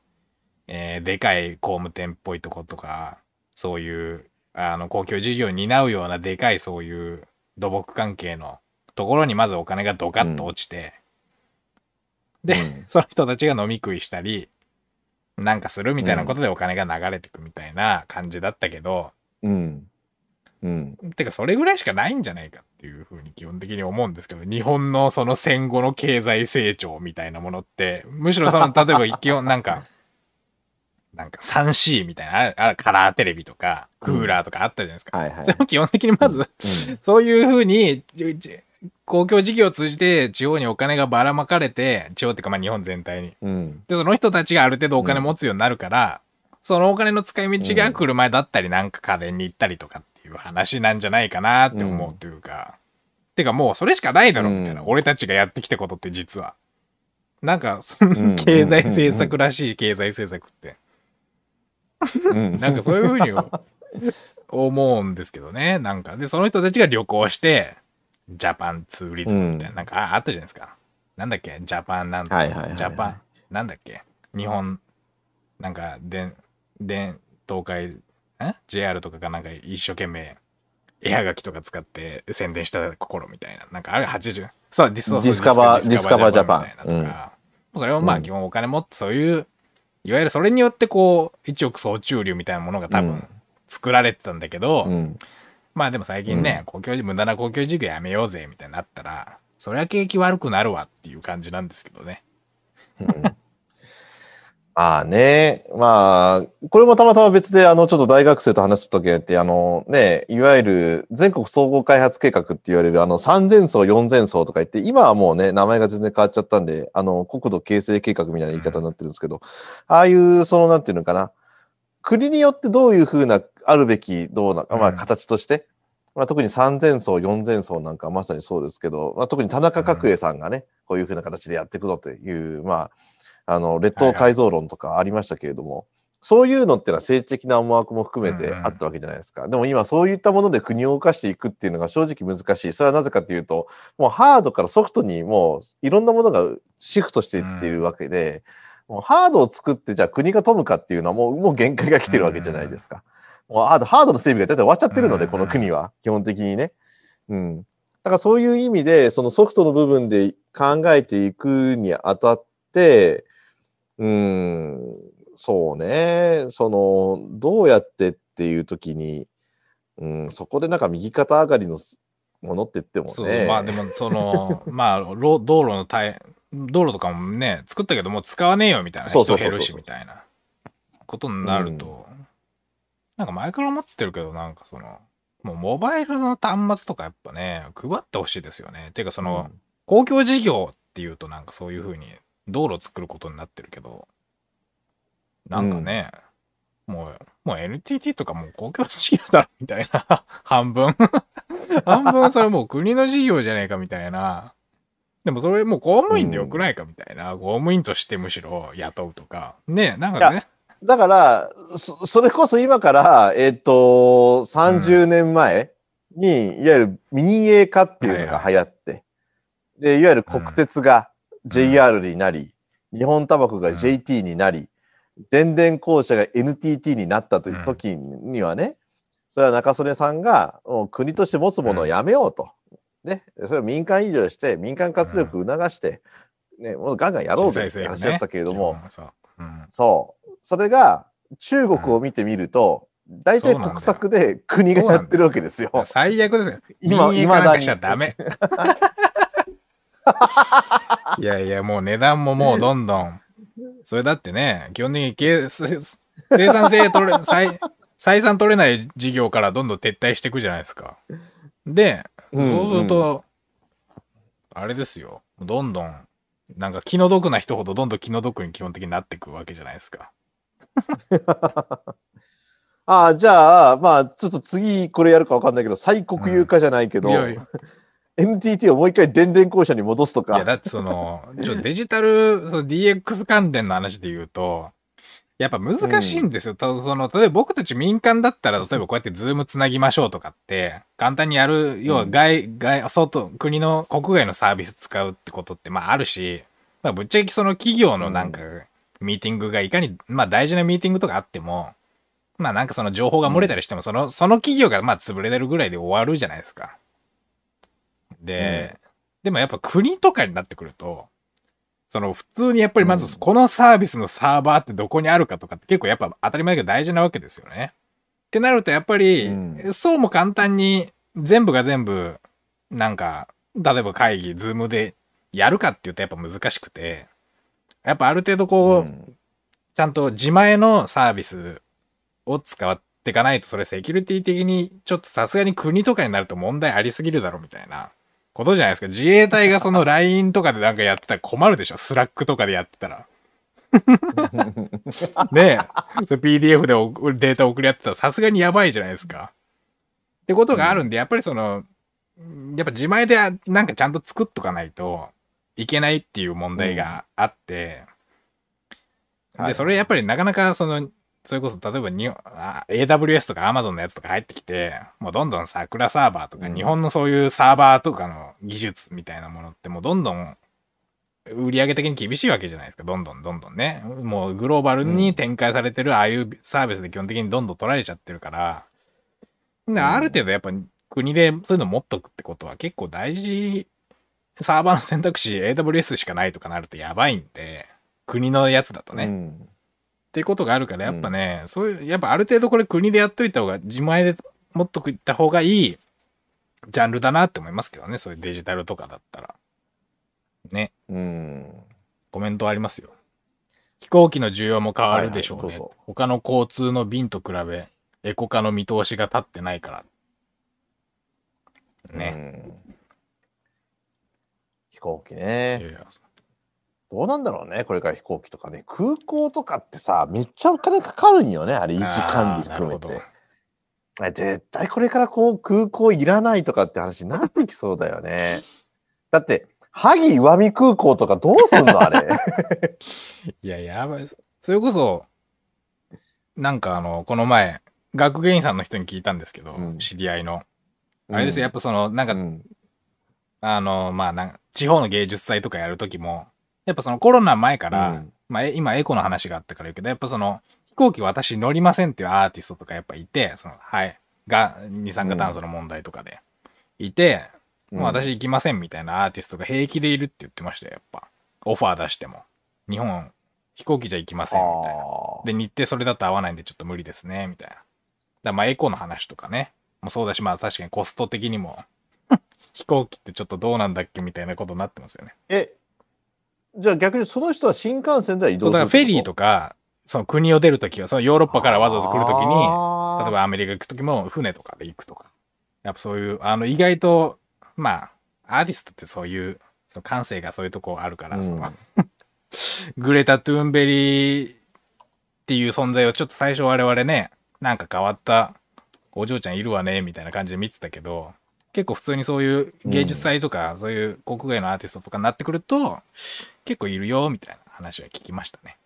えーでかい工務店っぽいとことか、そういう、あの、公共事業を担うようなでかいそういう土木関係のところにまずお金がドカッと落ちて、で、うんその人たちが飲み食いしたり、なんかするみたいなことでお金が流れてくみたいな感じだったけど、うん。うん。てかそれぐらいしかないんじゃないかっていうふうに基本的に思うんですけど日本のその戦後の経済成長みたいなものってむしろその例えば基本 なんかなんか 3C みたいなあカラーテレビとかクーラーとかあったじゃないですか、はいはいそれ。も基本的にまず、そういうふうに公共事業を通じて地方にお金がばらまかれて地方っていうかまあ日本全体に。うん。でその人たちがある程度お金持つようになるから、そのお金の使い道が車だったりなんか家電に行ったりとかっていう話なんじゃないかなって思うというか、てかもうそれしかないだろみたいな、うん。俺たちがやってきたことって実は。なんかそのうん経済政策らしい経済政策って。うん。なんかそういうふうに思うんですけどね。なんか。でその人たちが旅行してジャパンツーリズムみたいな、うん。なんかああったじゃないですか。なんだっけ？ジャパンなんとか。はいはいジャパン。なんだっけ？日本。なんか電電東海。ん JR とかがなんか一生懸命絵はがきとか使って宣伝した心みたいな。なんかあれ80そうディスカバーディスカバージャパンみたいな。とか、それをまあうん。基本お金持ってそういういわゆるそれによってこう一億総中流みたいなものが多分うん。作られてたんだけど、うん。まあでも最近ね、公共無駄な公共事業やめようぜみたいになったらそりゃ景気悪くなるわっていう感じなんですけどね。まあね、まあ、これもたまたま別で、あの、ちょっと大学生と話した時があって、あの、ね、いわゆる全国総合開発計画って言われる、あの、三前層、四前層とか言って、今はもうね、名前が全然変わっちゃったんで、あの、国土形成計画みたいな言い方になってるんですけど、ああいう、その、なんていうのかな、国によってどういうふうな、あるべき、どうな、まあ、うん形として、まあ、特に三前層、四前層なんかまさにそうですけど、まあ、特に田中角栄さんがね、こういうふうな形でやっていくぞという、まあ、あの、列島改造論とかありましたけれども、そういうのってのは政治的な思惑も含めてうんうんあったわけじゃないですか。でも今そういったもので国を動かしていくっていうのが正直難しい。それはなぜかというと、もうハードからソフトにもういろんなものがシフトしていっているわけで、もうハードを作ってじゃあ国が飛ぶかっていうのはもうもう限界が来てるわけじゃないですか。もうハードハードの整備が大体終わっちゃってるので、うん。この国は。基本的にね。うん。だからそういう意味で、そのソフトの部分で考えていくにあたって、うーん、そうね、その、どうやってっていう時に、うん、そこでなんか右肩上がりのすものって言ってもそうね。まあでもその まあろ道路のたい道路とかもね作ったけどもう使わねえよみたいな。人減るしみたいなことになると、なんか前から思ってるけどなんかそのもうモバイルの端末とかやっぱね配ってほしいですよね。ていうかその、公共事業っていうとなんかそういう風に道路を作ることになってるけどなんかね、もうもう NTT とかもう公共事業だろみたいな半分。半分それもう国の事業じゃねえかみたいな。でもそれもう公務員でよくないかみたいな、公務員としてむしろ雇うとか。ねなんかねだから、そそれこそ今から、えっ、と、30年前に、いわゆる民営化っていうのが流行って、で、いわゆる国鉄が JR になり、日本タバコが JT になり、電電公社が NTT になったという時にはね、それは中曽根さんが、もう国として持つものをやめようと。ね、それを民間移住して、民間活力を促して、ね、もうガンガンやろうぜって話だったけれども、そう、うんそれが中国を見てみると、大体国策で国がやってるわけですよ。最悪ですよ。今民営化なんかしちゃダメ。いやいや、もう値段ももうどんどん。それだってね、基本的に経生産性取れ、採 採算取れない事業からどんどん撤退していくじゃないですか。で、そうすると、あれですよ。どんどん、なんか気の毒な人ほどどんどん気の毒に基本的になっていくわけじゃないですか。ああ、じゃあ、まあ、ちょっと次これやるかわかんないけど、再国有化じゃないけど、いやいや。NTT をもう一回電電公社に戻すとか。いや、だってその、ちょデジタル、その DX 関連の話で言うと、やっぱ難しいんですよ。たその、例えば僕たち民間だったら、例えばこうやってズームつなぎましょうとかって、簡単にやる、要は外、外、外、国の国外のサービス使うってことって、まああるし、まあぶっちゃけその企業のなんか、ミーティングがいかに、まあ大事なミーティングとかあっても、まあなんかその情報が漏れたりしても、その、その企業がまあ潰れてるぐらいで終わるじゃないですか。で、でもやっぱ国とかになってくると、その普通にやっぱりまずうんこのサービスのサーバーってどこにあるかとかって結構やっぱ当たり前だけど大事なわけですよね。ってなるとやっぱり、うんそうも簡単に全部が全部なんか例えば会議、 Zoomでやるかっていうとやっぱ難しくて、やっぱある程度こう、うんちゃんと自前のサービスを使っていかないと、それセキュリティ的にちょっとさすがに国とかになると問題ありすぎるだろみたいなことじゃないですか。自衛隊がその LINE とかでなんかやってたら困るでしょ。 Slackとかでやってたら。ねえ、PDF でデータ送り合ってたらさすがにやばいじゃないですか。ってことがあるんで、やっぱりその、やっぱ自前でなんかちゃんと作っとかないといけないっていう問題があって、で、はいそれやっぱりなかなかその、それこそ例えばにあ AWS とか Amazon のやつとか入ってきて、もうどんどんさくらサーバーとか、うん日本のそういうサーバーとかの技術みたいなものってもうどんどん売上的に厳しいわけじゃないですか。どんどんどんどんね。もうグローバルに展開されてるああいうサービスで基本的にどんどん取られちゃってるから、である程度やっぱ国でそういうの持っとくってことは結構大事。サーバーの選択肢 AWS しかないとかなるとやばいんで、国のやつだとね。うんっていうことがあるから、やっぱね、そういう、やっぱある程度これ国でやっといた方が、自前で持っといた方がいいジャンルだなって思いますけどね、そういうデジタルとかだったら。ね、うん。コメントありますよ。飛行機の需要も変わるでしょうね。はいはいどうぞ他の交通の便と比べ、エコ化の見通しが立ってないから。ね。うん飛行機いやね。いやどうなんだろうね、これから飛行機とかね。空港とかってさ、めっちゃお金かかるんよね、あれ、維持管理含めて。あ絶対これからこう空港いらないとかって話になってきそうだよね。だって、萩岩見空港とかどうすんのあれ。いや、やばい。それこそ、なんかあの、この前、学芸員さんの人に聞いたんですけど、うん知り合いの。あれですよ、やっぱその、なんか、うんあの、まあなんか、地方の芸術祭とかやるときも、やっぱそのコロナ前から、うんまあえ今エコの話があったから言うけど、やっぱその、飛行機私乗りませんっていうアーティストとかやっぱいて、その、はい、が、二酸化炭素の問題とかで、いて、もう私行きませんみたいなアーティストが平気でいるって言ってましたよ、やっぱ。オファー出しても。日本、飛行機じゃ行きませんみたいな。で、日程それだと合わないんでちょっと無理ですね、みたいな。だまあエコの話とかね。もそうだし、まあ確かにコスト的にも、飛行機ってちょっとどうなんだっけみたいなことになってますよね。え、じゃあ逆にその人は新幹線では移動するってこと？フェリーとか、その国を出るときは、そのヨーロッパからわざわざ来るときに、例えばアメリカ行くときも船とかで行くとか。やっぱそういう、あの意外と、まあ、アーティストってそういう、その感性がそういうとこあるから、うんその、グレタ・トゥーンベリーっていう存在をちょっと最初我々ね、なんか変わったお嬢ちゃんいるわね、みたいな感じで見てたけど、結構普通にそういう芸術祭とか、そういう国外のアーティストとかになってくると、結構いるよ、みたいな話は聞きましたね。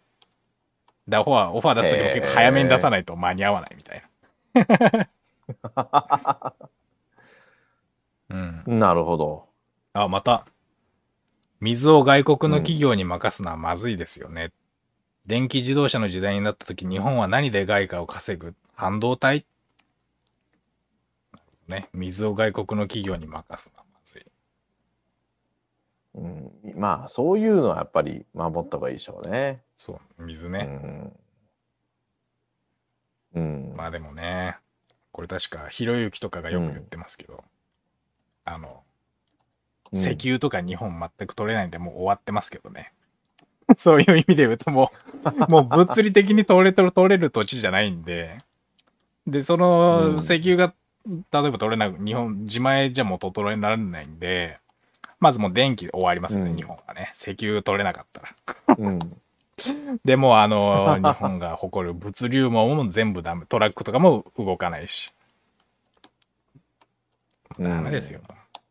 だからオファー、オファー出すときも結構早めに出さないと間に合わないみたいな。うん。なるほど。あ、また。水を外国の企業に任すのはまずいですよね。電気自動車の時代になった時、日本は何で外貨を稼ぐ？半導体？ね。水を外国の企業に任すのはまずい。うん、まあそういうのはやっぱり守った方がいいでしょうね。そう、水うね。ん。うん。まあでもね、これ確か、ひろゆきとかがよく言ってますけど、あの、うん石油とか日本全く取れないんで、もう終わってますけどね。そういう意味で言うともう、もう物理的に取れ取れる土地じゃないんで、で、そのうん石油が、例えば取れない、日本、自前じゃもう整えられないんで、まずもう電気終わりますね、うん日本はね。石油取れなかったら。うん。でも、あの、日本が誇る物流網も全部ダメ。トラックとかも動かないし。ダメですよ。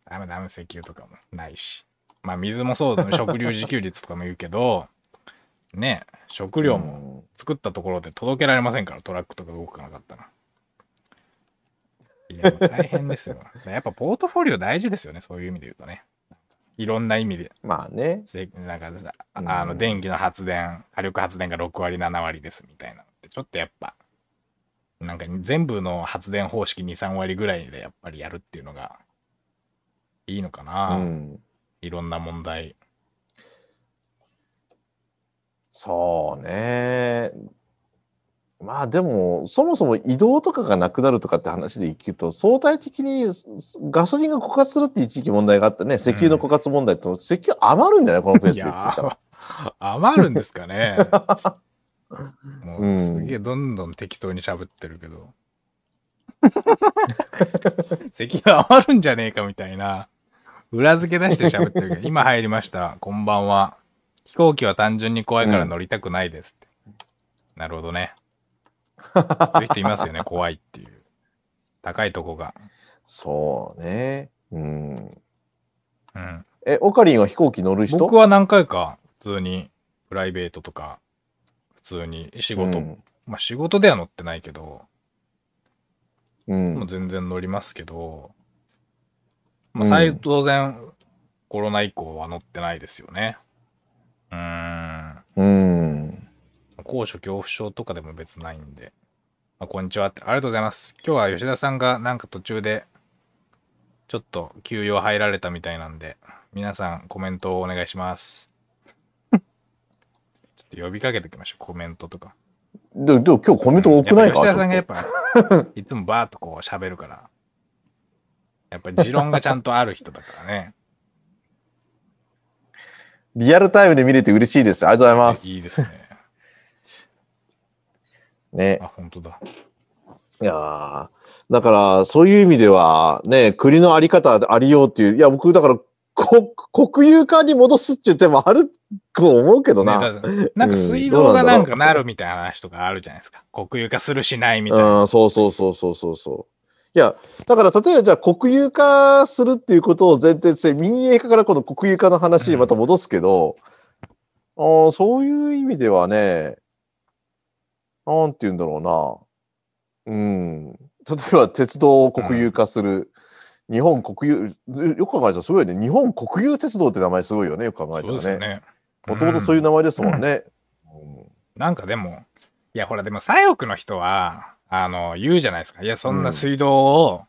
ダメダメ、石油とかもないし。まあ、水もそうだね。食料自給率とかも言うけど、ね、食料も作ったところで届けられませんから、トラックとか動かなかったら。いや、大変ですよ。やっぱポートフォリオ大事ですよね、そういう意味で言うとね。いろんな意味で。まあね。せなんかさ、うんあの電気の発電、火力発電が6割、7割ですみたいなのって、ちょっとやっぱ、なんか全部の発電方式2、3割ぐらいでやっぱりやるっていうのがいいのかうな。ん。いろんな問題。そうね。まあでも、そもそも移動とかがなくなるとかって話でいくと、相対的にガソリンが枯渇するって一時期問題があったね。石油の枯渇問題と、石油余るんじゃないこのペースいで言ってたら。余るんですかね。もうんうすげえどんどん適当に喋ってるけど。石油余るんじゃねえかみたいな。裏付け出して喋ってるけど、今入りました。こんばんは。飛行機は単純に怖いから乗りたくないですって。なるほどね。そういう人いますよね、怖いっていう。高いとこが。そうね。うん。うん。え、オカリンは飛行機乗る人？僕は何回か普通にプライベートとか普通に仕事、うんまあ仕事では乗ってないけど、うんもう全然乗りますけど、まあうん最当然コロナ以降は乗ってないですよね。うーん。うん。高所恐怖症とかでも別ないんで。まあ、こんにちはって。ありがとうございます。今日は吉田さんがなんか途中でちょっと休養入られたみたいなんで、皆さんコメントをお願いします。ちょっと呼びかけておきましょう、コメントとか。で、でも今日コメント多くないか？やっぱ吉田さんがやっぱ、いつもバーっとこう喋るから、やっぱ持論がちゃんとある人だからね。リアルタイムで見れて嬉しいです。ありがとうございます。いいですね。ね。あ、本当だ。いやーだから、そういう意味では、ね、国のあり方ありようっていう、いや、僕、だから、こ国有化に戻すっていう手もあると思うけどな。ねだなんか水道がなんかなるみたいな話とかあるじゃないですか。国有化するしないみたいな。うん、そうそうそうそうそうそう。いや、だから例えばじゃあ国有化するっていうことを前提として民営化からこの国有化の話にまた戻すけど、あーそういう意味ではね、なんて言うんだろうな。うん。例えば鉄道を国有化する。日本国有、よく考えたらすごいね。日本国有鉄道って名前すごいよね。よく考えたらね。もともとそういう名前ですもんね。なんかでも、いやほらでも左翼の人は、あの、言うじゃないですか。いや、そんな水道を、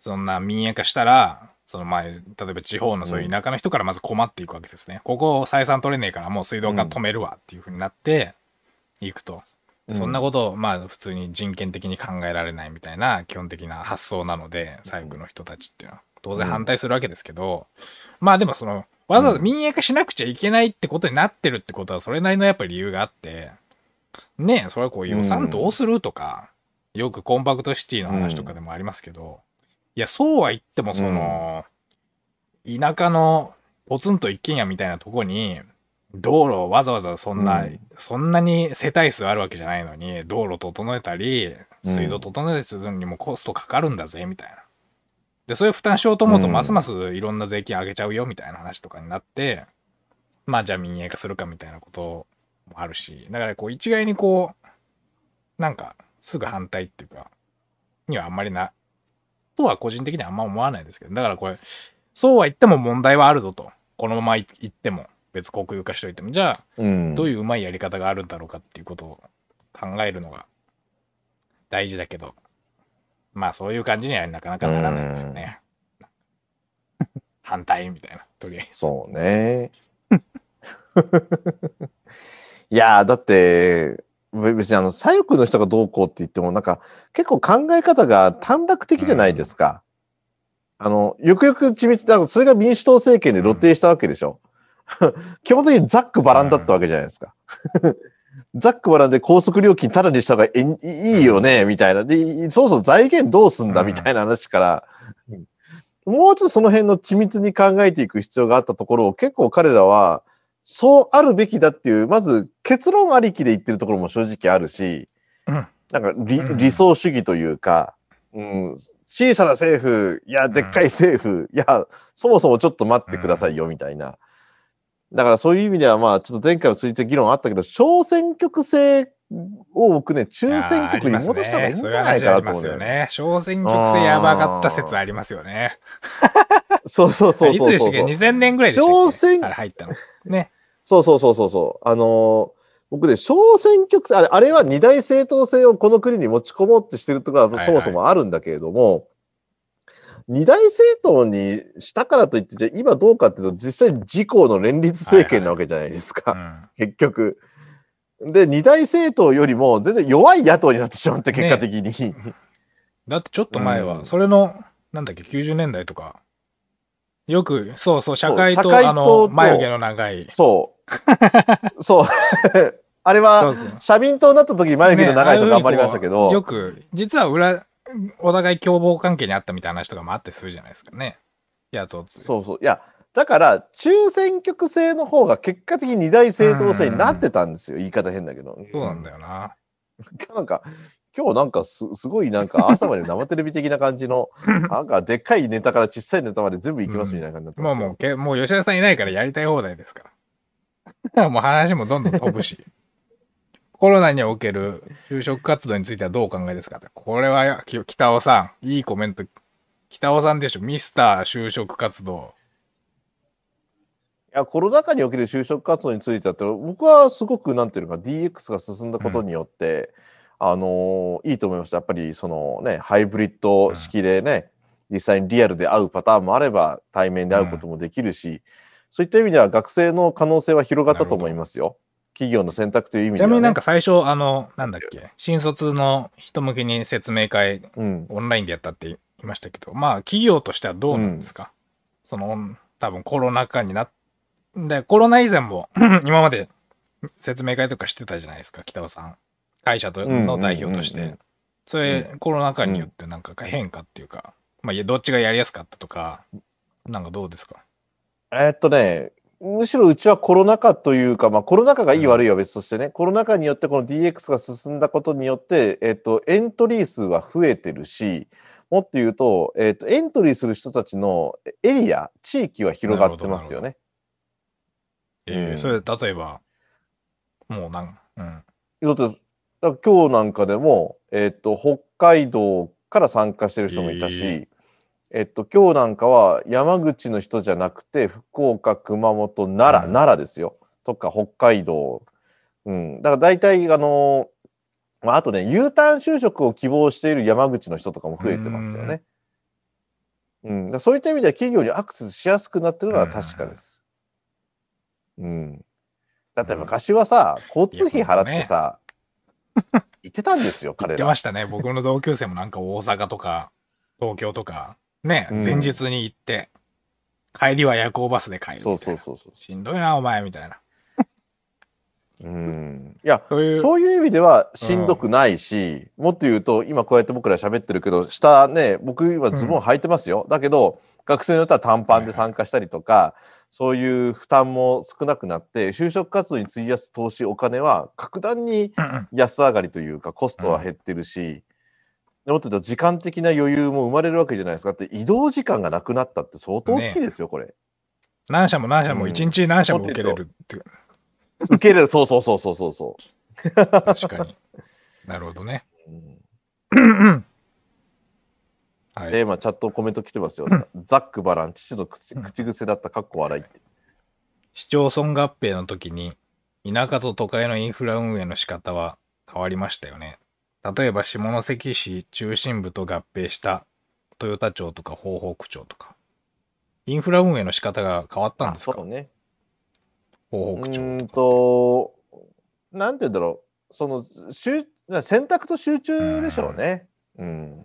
そんな民営化したら、その前、例えば地方のそういう田舎の人からまず困っていくわけですね。ここ採算取れねえからもう水道管止めるわっていうふうになっていくと。でそんなことを、まあ普通に人権的に考えられないみたいな基本的な発想なので、左翼の人たちっていうのは。当然反対するわけですけど、まあでもその、わざわざ民営化しなくちゃいけないってことになってるってことはそれなりのやっぱり理由があって、ねえ、それはこう予算どうするとか、よくコンパクトシティの話とかでもありますけど、いや、そうは言ってもその、田舎のポツンと一軒家みたいなとこに、道路をわざわざそんな、うんそんなに世帯数あるわけじゃないのに、道路整えたり、水道整えたりするのにもコストかかるんだぜ、みたいな。で、そういう負担しようと思うと、うんますますいろんな税金上げちゃうよ、みたいな話とかになって、まあじゃあ民営化するかみたいなこともあるし、だからこう一概にこう、なんかすぐ反対っていうか、にはあんまりな、とは個人的にはあんま思わないですけど、だからこれ、そうは言っても問題はあるぞと。このままい行っても、別国有化しといても、じゃあ、うん。どういううまいやり方があるんだろうかっていうことを考えるのが大事だけど、まあそういう感じにはなかなかならないですよね。反対みたいな、とりあえず。そうね。いやーだってべ別にあの、左翼の人がどうこうって言っても、なんか、結構考え方が短絡的じゃないですか。あの、よくよく緻密だそれが民主党政権で露呈したわけでしょ。基本的にザックバランだったわけじゃないですか。ザックバランで高速料金タダにした方がえいいよね、みたいな。で、そうそう財源どうすんだ、みたいな話から、もうちょっとその辺の緻密に考えていく必要があったところを結構彼らは、そうあるべきだっていう、まず結論ありきで言ってるところも正直あるし、うん。なんか理うん。理想主義というか、うん、小さな政府、いや、でっかい政府、いや、そもそもちょっと待ってくださいよ、みたいな。だからそういう意味では、まあ、ちょっと前回も続いて議論あったけど、小選挙区制を僕ね、中選挙区に戻した方がいいんじゃないかなと思うんだよね。ね。小選挙区制やばかった説ありますよね。そうそうそうそうそういつでしたっけ ?2000 年ぐらいでしたっけ？小選あれ入ったの。ね。そうそうそうそうそう。あのー僕ね、小選挙区制、あれあれは二大政党制をこの国に持ち込もうとしてるところはいははいそもそもあるんだけれども、二大政党にしたからといって、じゃあ今どうかっていうと、実際自公の連立政権なわけじゃないですか、うん結局。で、二大政党よりも全然弱い野党になってしまって、結果的に。だってちょっと前は、うんそれの、なんだっけ、90年代とか、よく、そうそう、社会党あの、と眉毛の長い。そう。そう。あれそは。社民党になった時眉毛の長い人ね頑張りましたけああいうふうにこうよど、く、実は裏、お互い共謀関係にあったみたいな話とかもあったりするじゃないですかね。野党とそうそう。いや、だから、中選挙区制の方が結果的に二大政党制になってたんですよ。言い方変だけど。そうなんだよな。なんか、今日なんかすすごいなんか朝まで生テレビ的な感じの、なんかでっかいネタから小さいネタまで全部いきますみたいな感じになってますけどもうもうけ、もう吉田さんいないからやりたい放題ですから。もう話もどんどん飛ぶし。コロナにおける就職活動についてはどうお考えですか？ってこれはき北尾さん、いいコメント。北尾さんでしょ、ミスター就職活動。いや、コロナ禍における就職活動についてはって、僕はすごく、なんていうのか、DX が進んだことによって、あのーいいと思いました。やっぱり、そのね、ハイブリッド式でね、実際にリアルで会うパターンもあれば、対面で会うこともできるし、そういった意味では学生の可能性は広がったと思いますよ。企業の選択という意味では、ね。ちなみになんか最初、あの、なんだっけ、新卒の人向けに説明会、うん、オンラインでやったって言いましたけど、まあ、企業としてはどうなんですか、その、多分コロナ禍になっで、コロナ以前も 今まで説明会とかしてたじゃないですか、北尾さん。会社との代表としうんうんうんうて。それ、コロナ禍によってなんか変化っていうか、まあ、どっちがやりやすかったとか、なんかどうですかえーっとね、むしろうちはコロナ禍というか、まあ、コロナ禍がいい悪いは別としてね、コロナ禍によってこの DX が進んだことによって、えーっと、エントリー数は増えてるし、もっと言うと、えーっと、エントリーする人たちのエリア、地域は広がってますよね。うんえーそれ、例えば、もうなん、うん。だから今日なんかでも、えーっと、北海道から参加してる人もいたし、ええっと、今日なんかは山口の人じゃなくて、福岡、熊本、奈良、うん奈良ですよ。とか、北海道。うん。だから大体、あのまあ、あとね、U ターン就職を希望している山口の人とかも増えてますよね。うん。だからそういった意味では企業にアクセスしやすくなってるのは確かです。うん。だって昔はさ、交通費払ってさ、行ってたんですよ、言彼ら。ってましたね。僕の同級生もなんか大阪とか、東京とか、ね、うん前日に行って、帰りは夜行バスで帰る。そうそうそうそう。しんどいな、お前、みたいな。うん。いや、そういう、そういう意味ではしんどくないし、もっと言うと、今こうやって僕ら喋ってるけど、下ね、僕今ズボン履いてますよ。だけど、学生によっては短パンで参加したりとか、そういう負担も少なくなって、就職活動に費やす投資、お金は格段にうんうん安上がりというか、コストは減ってるし、でもっと言うと時間的な余裕も生まれるわけじゃないですか。だって移動時間がなくなったって相当大きいですよ、これ。何社も何社もうん一日何社も受けれるっていう、受け入れる、そうそうそうそうそうそう。確かに。なるほどね。うんはい。で、今、チャットコメント来てますよ。ザックバラン、父の口口癖だった、かっこ笑いって。市町村合併の時に田舎と都会のインフラ運営の仕方は変わりましたよね。例えば下関市中心部と合併した豊田町とか豊北町とか。インフラ運営の仕方が変わったんですか？そうね。う豊北町ーんとなんて言うんだろその集選択と集中でしょうね。うん。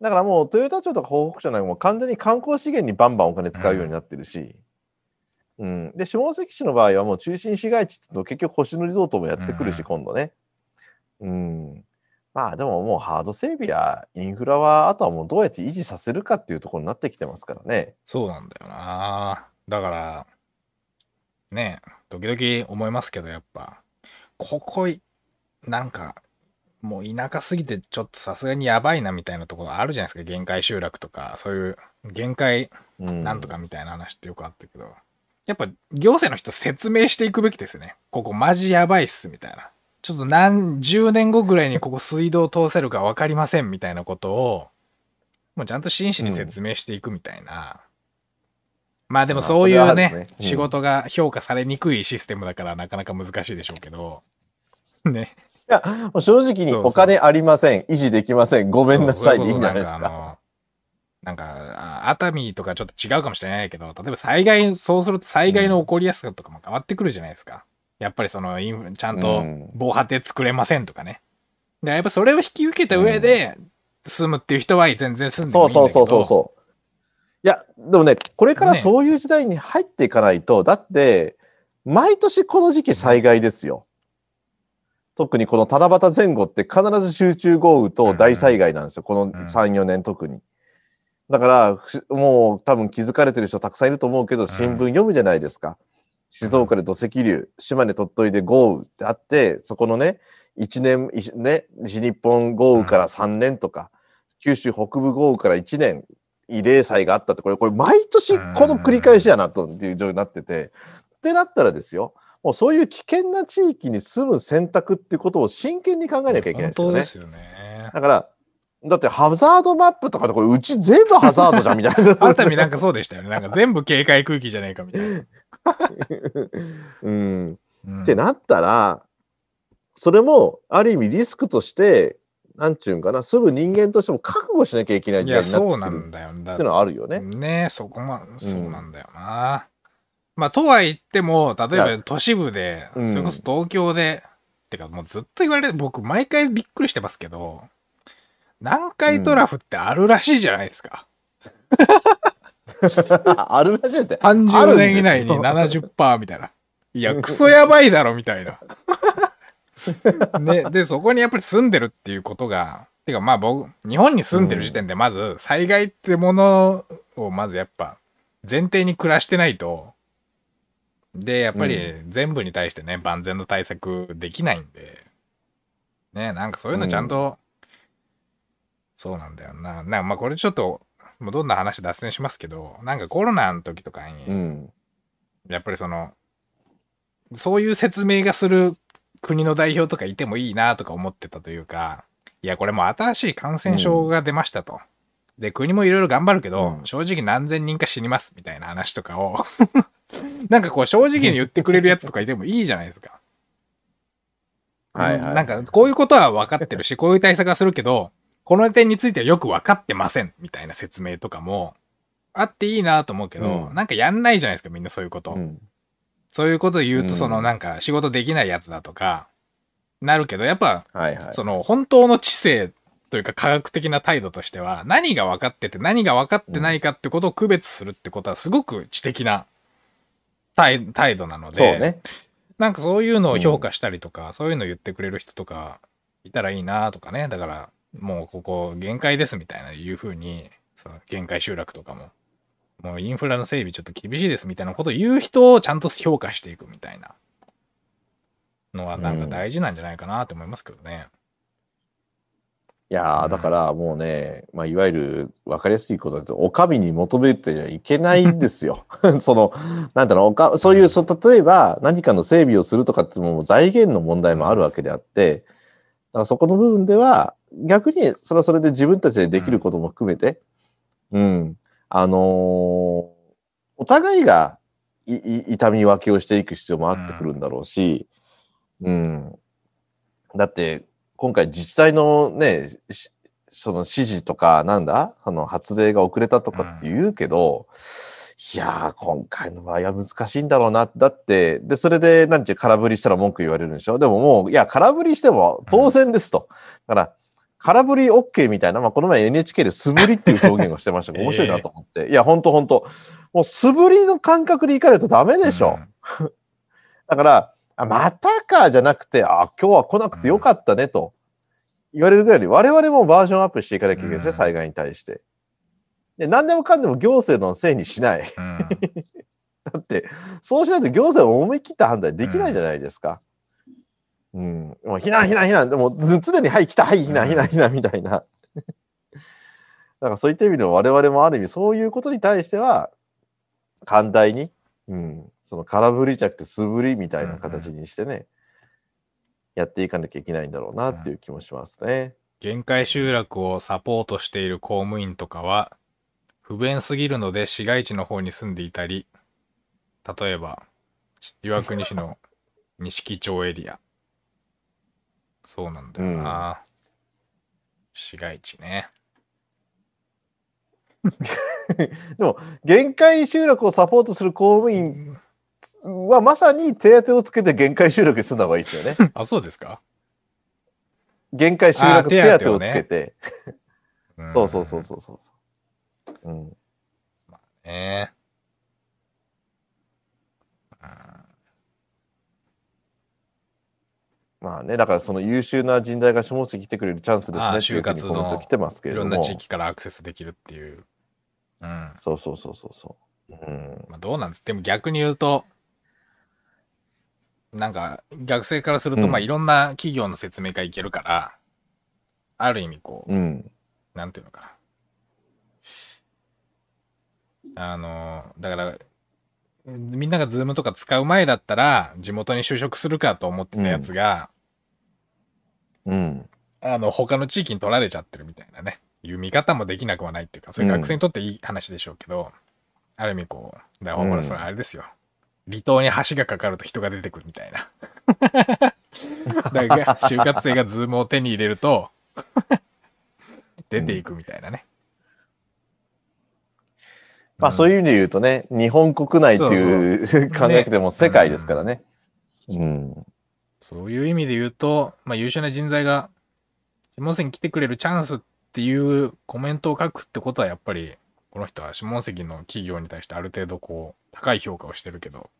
だからもうトヨタ庁とか東北庁なんかもう完全に観光資源にバンバンお金使うようになってるし、うん。で、下関市の場合はもう中心市街地って結局星野リゾートもやってくるし、うん今度ね。うん。まあでももうハード整備やインフラはあとはもうどうやって維持させるかっていうところになってきてますからね。そうなんだよな。だから、ねえ、時々思いますけど、やっぱ、ここい、なんか、もう田舎すぎてちょっとさすがにやばいなみたいなところあるじゃないですか。限界集落とか、そういう限界うん。なんとかみたいな話ってよくあったけど、やっぱ行政の人説明していくべきですよね。ここマジやばいっすみたいな。ちょっと何十年後ぐらいにここ水道通せるか分かりませんみたいなことを、もうちゃんと真摯に説明していくみたいな。まあでもまあそういうねねうん仕事が評価されにくいシステムだからなかなか難しいでしょうけど。ね。いや、もう正直にお金ありません、維持できません、ごめんなさいでいいんじゃないですか。なんかあのなんか、あ熱海とかちょっと違うかもしれないけど、例えば災害、そうすると災害の起こりやすさとかも変わってくるじゃないですか。やっぱりそのインフ、ちゃんとうん防波堤作れませんとかね。でやっぱそれを引き受けた上で住むっていう人は全然住んでもそいういんだけど。そうそうそうそう。いや、でもね、これからねそういう時代に入っていかないと、だって、毎年この時期災害ですよ。特にこの七夕前後って必ず集中豪雨と大災害なんですよ。この3、4年特に。だから、ふもう多分気づかれてる人たくさんいると思うけど、新聞読むじゃないですか。静岡で土石流、島根鳥取で豪雨ってあって、そこのね、1年、いね、西日本豪雨から3年とか、九州北部豪雨から1年、慰霊祭があったって、これ、これ毎年この繰り返しやなとっていう状況になってて、ってなったらですよ、もうそういう危険な地域に住む選択っていうことを真剣に考えなきゃいけないですよねよね。だから、だってハザードマップとかでこれうち全部ハザードじゃんみたいな。熱海なんかそうでしたよね。なんか全部警戒区域じゃないかみたいな。うん。うんってなったら、それもある意味リスクとして、なんちゅうんかな、住む人間としても覚悟しなきゃいけない時代になってそうなきてるんだよ。だっていうのはあるよね。ねそこま、そうなんだよな。まあ、とは言っても、例えば都市部で、うんそれこそ東京で、てかもうずっと言われる、僕毎回びっくりしてますけど、南海トラフってあるらしいじゃないですか。あるらしいって。30年以内にあるんですよ70%みたいな。いや、クソやばいだろ、みたいな。ね、で、そこにやっぱり住んでるっていうことが、てかまあ僕、日本に住んでる時点でまず災害ってものをまずやっぱ前提に暮らしてないと、で、やっぱり全部に対してね、万全の対策できないんで、ね、なんかそういうのちゃんと、そうなんだよな。なんかまあこれちょっと、もうどんな話脱線しますけど、なんかコロナの時とかに、うん。やっぱりその、そういう説明がする国の代表とかいてもいいなとか思ってたというか、いや、これもう新しい感染症が出ましたと。で、国もいろいろ頑張るけど、うん正直何千人か死にますみたいな話とかを、なんかこう正直に言ってくれるやつとかいてもいいじゃないですか。はいはい。なんかこういうことは分かってるし、こういう対策はするけど、この点についてはよく分かってませんみたいな説明とかもあっていいなと思うけど、うんなんかやんないじゃないですか、みんなそういうこと。うんそういうこと言うと、うんそのなんか仕事できないやつだとか、なるけど、やっぱ、はいはい。その本当の知性というか科学的な態度としては、何が分かってて何が分かってないかってことを区別するってことはすごく知的な態態度なので、そうね。なんかそういうのを評価したりとか、そういうの言ってくれる人とかいたらいいなとかね。だから、もうここ限界ですみたいないうふうに、その限界集落とかも、もうインフラの整備ちょっと厳しいですみたいなことを言う人をちゃんと評価していくみたいな。のはなんか大事なんじゃないかなと思いますけどね。いやー、うん。だからもうね、まあ、いわゆる分かりやすいことだと、お上に求めてはいけないんですよ。その、なんだろう、おかそういう、そ例えば何かの整備をするとかってもう財源の問題もあるわけであって、だからそこの部分では、逆にそれはそれで自分たちでできることも含めて、うん、あのーお互いがいい痛み分けをしていく必要もあってくるんだろうし、うん、だって今回自治体のね、その指示とか、なんだあの発令が遅れたとかって言うけど、いやー、今回の場合は難しいんだろうな。だって、で、それで、なんていう空振りしたら文句言われるんでしょ？でももう、いや、空振りしても当然ですと。だから、空振り OK みたいな、まあ、この前 NHK で素振りっていう表現をしてましたけど、面白いなと思って。いや、ほんとほんと。もう素振りの感覚でいかないとダメでしょ。だから、あまたかじゃなくて、あ、今日は来なくてよかったねと言われるぐらいに、我々もバージョンアップしていかなきゃいけないですね、うん災害に対して。で、何でもかんでも行政のせいにしない。うん。だって、そうしないと行政は思い切った判断できないじゃないですか。うん。もう避難、避難、避難。でも、ず常に、はい、来た、はい、避難、うん避難、避難、みたいな。だからそういった意味でも我々もある意味そういうことに対しては、寛大に、うん、その空振りじゃなくて素振りみたいな形にしてね、やっていかなきゃいけないんだろうなっていう気もしますね。限界集落をサポートしている公務員とかは、不便すぎるので市街地の方に住んでいたり、例えば、岩国市の錦町エリア。そうなんだよな。市街地ね。でも、限界集落をサポートする公務員はまさに手当をつけて限界集落に住んだ方がいいですよね。あ、そうですか、限界集落あ手手当をつけて。ん そうそうそうそうそうそう。うん。ねうんまあね、だからその優秀な人材が下関来てくれるチャンスですね就活の来てますけれども。いろんな地域からアクセスできるっていう。うん。まそうそうそうそうそう。うん。あ、どうなんです？でも逆に言うと、なんか学生からすると、うんまあいろんな企業の説明会いけるから、ある意味こう、うん。なんていうのかな。あの、だから、みんながズームとか使う前だったら、地元に就職するかと思ってたやつが、うん。あの、他の地域に取られちゃってるみたいなね、いう見方もできなくはないっていうか、それ学生にとっていい話でしょうけど、ある意味こう、だからそれあれですよ。離島に橋がかかると人が出てくるみたいな。だから、就活生がズームを手に入れると、出ていくみたいなね。まあそういう意味で言うとね、日本国内っていう 考えても世界ですからね。うん。そういう意味で言うと、まあ、優秀な人材が下関に来てくれるチャンスっていうコメントを書くってことはやっぱりこの人は下関の企業に対してある程度こう高い評価をしてるけど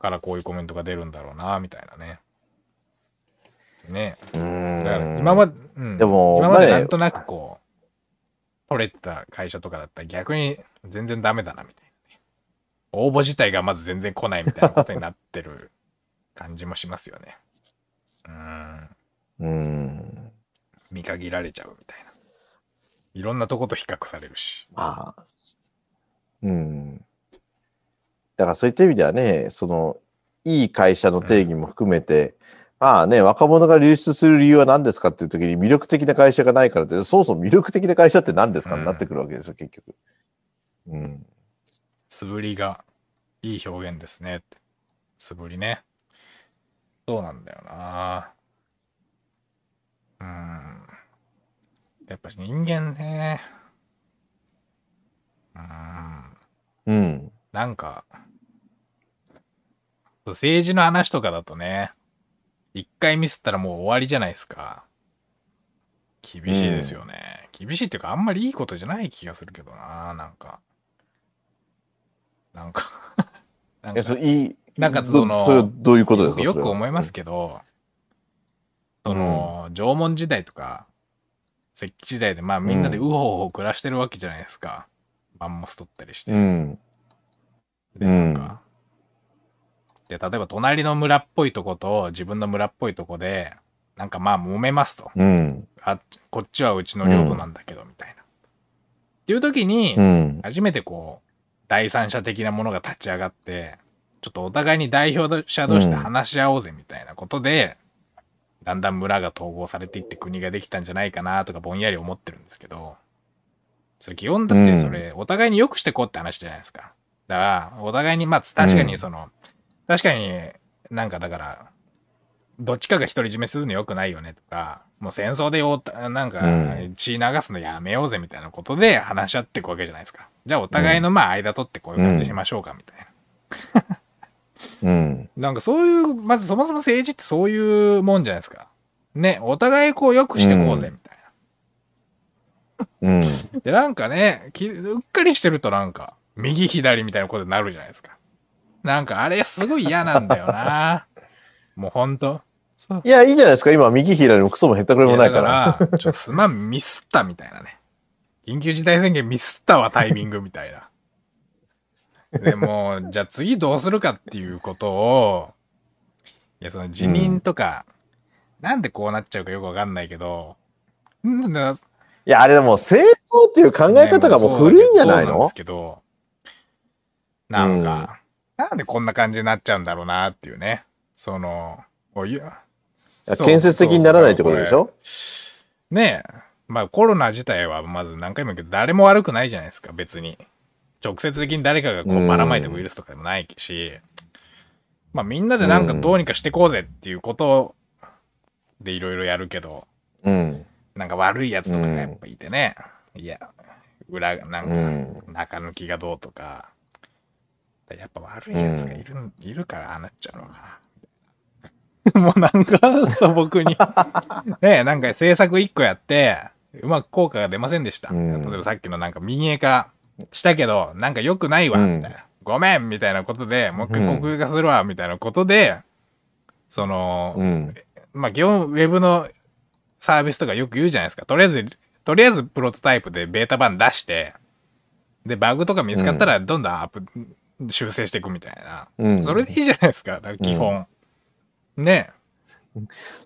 からこういうコメントが出るんだろうなみたいなね。ねうん。だから今まで、うん、でも今までなんとなくこう取れてた会社とかだったら逆に全然ダメだなみたいなね。応募自体がまず全然来ないみたいなことになってる感じもしますよね。うん。うん。見限られちゃうみたいな。いろんなとこと比較されるし。まあ。うん。だからそういった意味ではね、その、いい会社の定義も含めて、まあね、若者が流出する理由は何ですかっていう時に魅力的な会社がないからって、そもそも魅力的な会社って何ですかうんになってくるわけですよ、結局。うん。素振りがいい表現ですねって。素振りね。そうなんだよな。うん。やっぱ人間ね。うん。うん。なんか、政治の話とかだとね、一回ミスったらもう終わりじゃないですか。厳しいですよね。厳しいっていうか、あんまりいいことじゃない気がするけどな、なんか。なんかなんえ、かそれいい、なんかそのどそれはどういうことですかよく思いますけど、その、縄文時代とか、石器時代で、まあみんなでウホウホ暮らしてるわけじゃないですか。マンモス取ったりして。うん。で、なんか、で、例えば隣の村っぽいとこと自分の村っぽいとこで、なんかまあ揉めますと。うん。あ、こっちはうちの領土なんだけど、みたいな。っていう時に、うん。初めてこう、第三者的なものが立ち上がって、ちょっとお互いに代表者同士で話し合おうぜみたいなことで、だんだん村が統合されていって国ができたんじゃないかなとかぼんやり思ってるんですけど、それ基本だってそれ、お互いに良くしてこうって話じゃないですか。だから、お互いに、まあ確かにその、確かになんかだから、どっちかが独り占めするのよくないよねとか、もう戦争でおたなんかうん血流すのやめようぜみたいなことで話し合っていくわけじゃないですか。じゃあお互いのまあ間取ってこういう感じしましょうかみたいな。うん。なんかそういう、まずそもそも政治ってそういうもんじゃないですか。ね、お互いこう良くしてこうぜみたいな。うん。で、なんかね、きうっかりしてるとなんか、右左みたいなことになるじゃないですか。なんかあれすごい嫌なんだよな。もうほんと。いや、いいじゃないですか。今、右左もクソもへったくれもないから。から、ちょ、すまん、ミスったみたいなね。緊急事態宣言ミスったわ、タイミングみたいな。でも、じゃあ次どうするかっていうことを、いや、その辞任とか、なんでこうなっちゃうかよくわかんないけど、いや、あれでも、政党っていう考え方がもう古いんじゃないの？そうなんですけど、なんか、なんでこんな感じになっちゃうんだろうなっていうね。その、こういういや建設的にならないってことでしょ？ねえ。まあコロナ自体はまず何回も言うけど、誰も悪くないじゃないですか、別に。直接的に誰かがこううんばらまいたウイルスとかでもないし、まあみんなでなんかどうにかしてこうぜっていうことでいろいろやるけど、うん。なんか悪いやつとかがやっぱいてね、いや、裏がなんうん。か中抜きがどうとか、やっぱ悪いやつがいる,、いるからああなっちゃうのかな。もうなんか素朴に。ねえ、なんか政策一個やって、うまく効果が出ませんでした。うん例えばさっきのなんか民営化したけど、なんか良くないわ、うんみたいな。ごめんみたいなことで、もう一回うん国有化するわ、みたいなことで、その、うん。まあ基本ウェブのサービスとかよく言うじゃないですか。とりあえず、とりあえずプロトタイプでベータ版出して、で、バグとか見つかったらどんどんアップ、修正していくみたいな。うん。それでいいじゃないですか、だから基本。ね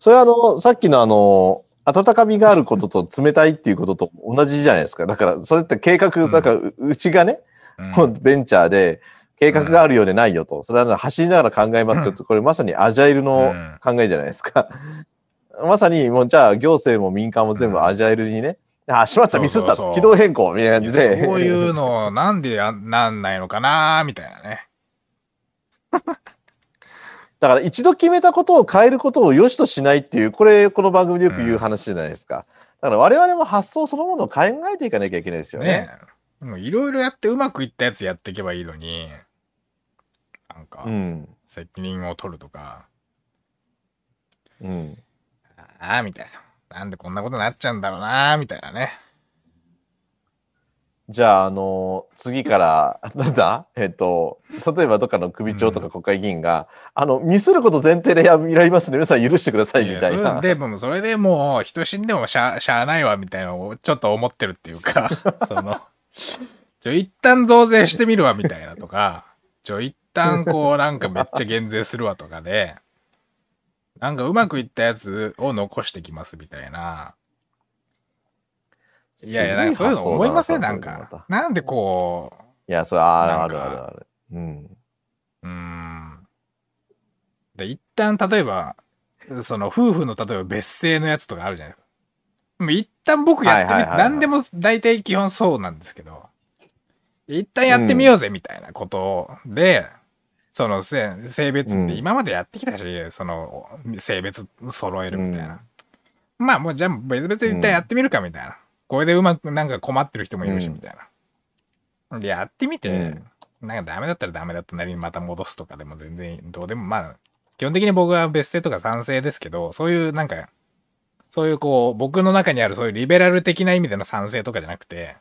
それはあの、さっきのあの、温かみがあることと冷たいっていうことと同じじゃないですか。だから、それって計画、だから、ううちがね、うんベンチャーで、計画があるようでないよと。それは走りながら考えますよと。これまさにアジャイルのうん考えじゃないですか。まさに、もうじゃあ行政も民間も全部アジャイルにね、あ、しまった、ミスった軌道変更みたいな感じで。そういうのなんでやなんないのかなみたいなね。だから一度決めたことを変えることを良しとしないっていう、これ、この番組でよく言う話じゃないですか。だから我々も発想そのものを考えていかなきゃいけないですよね。ねいろいろやってうまくいったやつやっていけばいいのに、なんかう、ん。責任を取るとか、うん。ああ、みたいな。なんでこんなことになっちゃうんだろうな、みたいなね。じゃあ、あの次から、なんだ？えっと、例えばどっかの首長とか国会議員が、あの、ミスること前提でややりますね。皆さん許してくださいみたいな。やそれでもそれでもう人死んでもしゃしゃあないわみたいなのをちょっと思ってるっていうか そのちょ一旦増税してみるわみたいなとかちょ一旦こうなんかめっちゃ減税するわとかでなんかうまくいったやつを残してきますみたいないやいやなんかそういうの思いません？なんか。なんでこいや、それあるあるあるある。うん。うん。で一旦例えばその夫婦の例えば別姓のやつとかあるじゃないですか。もう一旦僕やってみ、何でも大体基本そうなんですけど、一旦やってみようぜみたいなことで、その性性別って今までやってきたし、その性別揃えるみたいな。まあもうじゃあ別々で一旦やってみるかみたいな。これでうまくなんか困ってる人もいるしうん。みたいな。で、やってみて、うん。なんかダメだったらダメだったなりにまた戻すとかでも全然どうでもまあ基本的に僕は別姓とか賛成ですけどそういうなんかそういうこう僕の中にあるそういうリベラル的な意味での賛成とかじゃなくて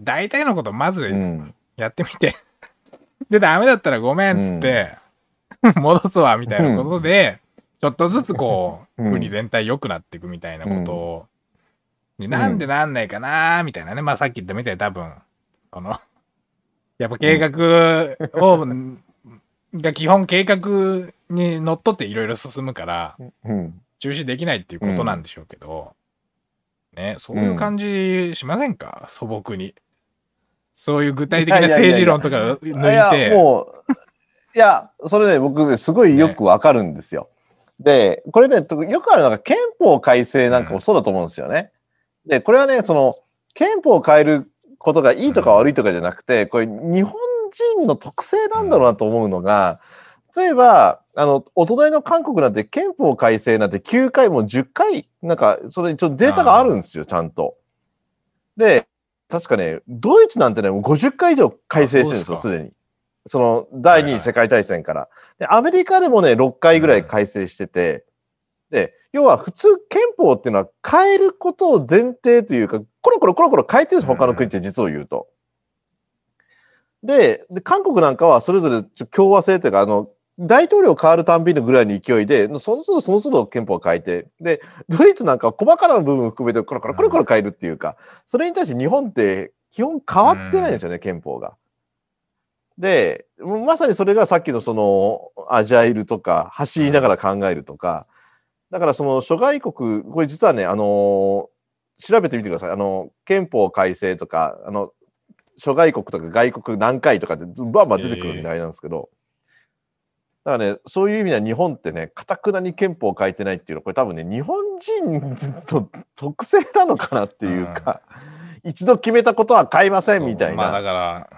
大体のことまずうん。やってみて、でダメだったらごめんっつって、戻すわみたいなことで、ちょっとずつこう、うん。国全体良くなっていくみたいなことを、になんでなんないかなみたいなね。まあさっき言ったみたいに多分、その、やっぱ計画を、が基本計画にのっとっていろいろ進むから、うん。中止できないっていうことなんでしょうけど、ね、そういう感じしませんか、素朴に。そういう具体的ないやいやいやいや政治論とか抜いいや、て、もう、いや、それね、僕ね、すごいよくわかるんですよ。で、これね、とよくあるのが憲法改正なんかもそうだと思うんですよね。で、これはね、その、憲法を変えることがいいとか悪いとかじゃなくて、これ日本人の特性なんだろうなと思うのが、例えば、あの、お隣の韓国なんて憲法改正なんて9回も10回、なんか、それちょっとデータがあるんですよ、ちゃんと。で、確かね、ドイツなんてね、もう50回以上改正してるんですよ、すでに。その、第二次世界大戦から。で、アメリカでもね、6回ぐらい改正してて、で、要は普通憲法っていうのは変えることを前提というか、コロコロコロコロ変えてるんです、他の国って実を言うと。で、で韓国なんかはそれぞれちょ共和制というか、あの、大統領変わるたんびのぐらいの勢いで、その都度その都度憲法を変えて、で、ドイツなんかは細かな部分を含めてコロコロコロコロ変えるっていうか、それに対して日本って基本変わってないんですよね、憲法が。で、まさにそれがさっきのそのアジャイルとか走りながら考えるとか、だからその諸外国、これ実はね、あの調べてみてください。あの、憲法改正とか、あの、諸外国とか外国何回とかでバンバン出てくるみたいなんですけど、だからね、そういう意味では日本ってね、かたくなに憲法を変えてないっていうのは、これ多分ね、日本人の特性なのかなっていうか、一度決めたことは変えませんみたいそうまあだな。から、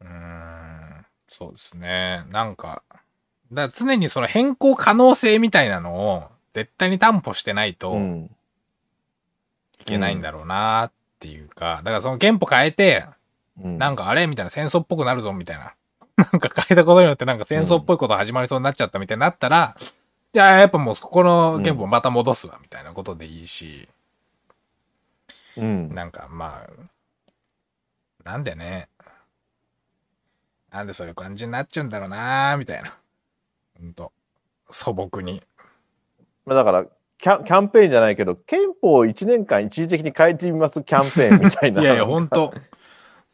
うーん、そうですね。なんか、だ常にその変更可能性みたいなのを絶対に担保してないとうん。いけないんだろうなっていうか、だからその憲法変えて、うんなんかあれみたいな戦争っぽくなるぞみたいな。なんか変えたことによってなんか戦争っぽいこと始まりそうになっちゃったみたいになったら、じゃあやっぱもうそこの憲法また戻すわみたいなことでいいし、うん。なんかまあ、なんでね、なんでそういう感じになっちゃうんだろうなみたいな。ほんと、素朴に。まあだからキャン、キャンペーンじゃないけど、憲法を1年間一時的に変えてみますキャンペーンみたいな。いやいや、ほんと。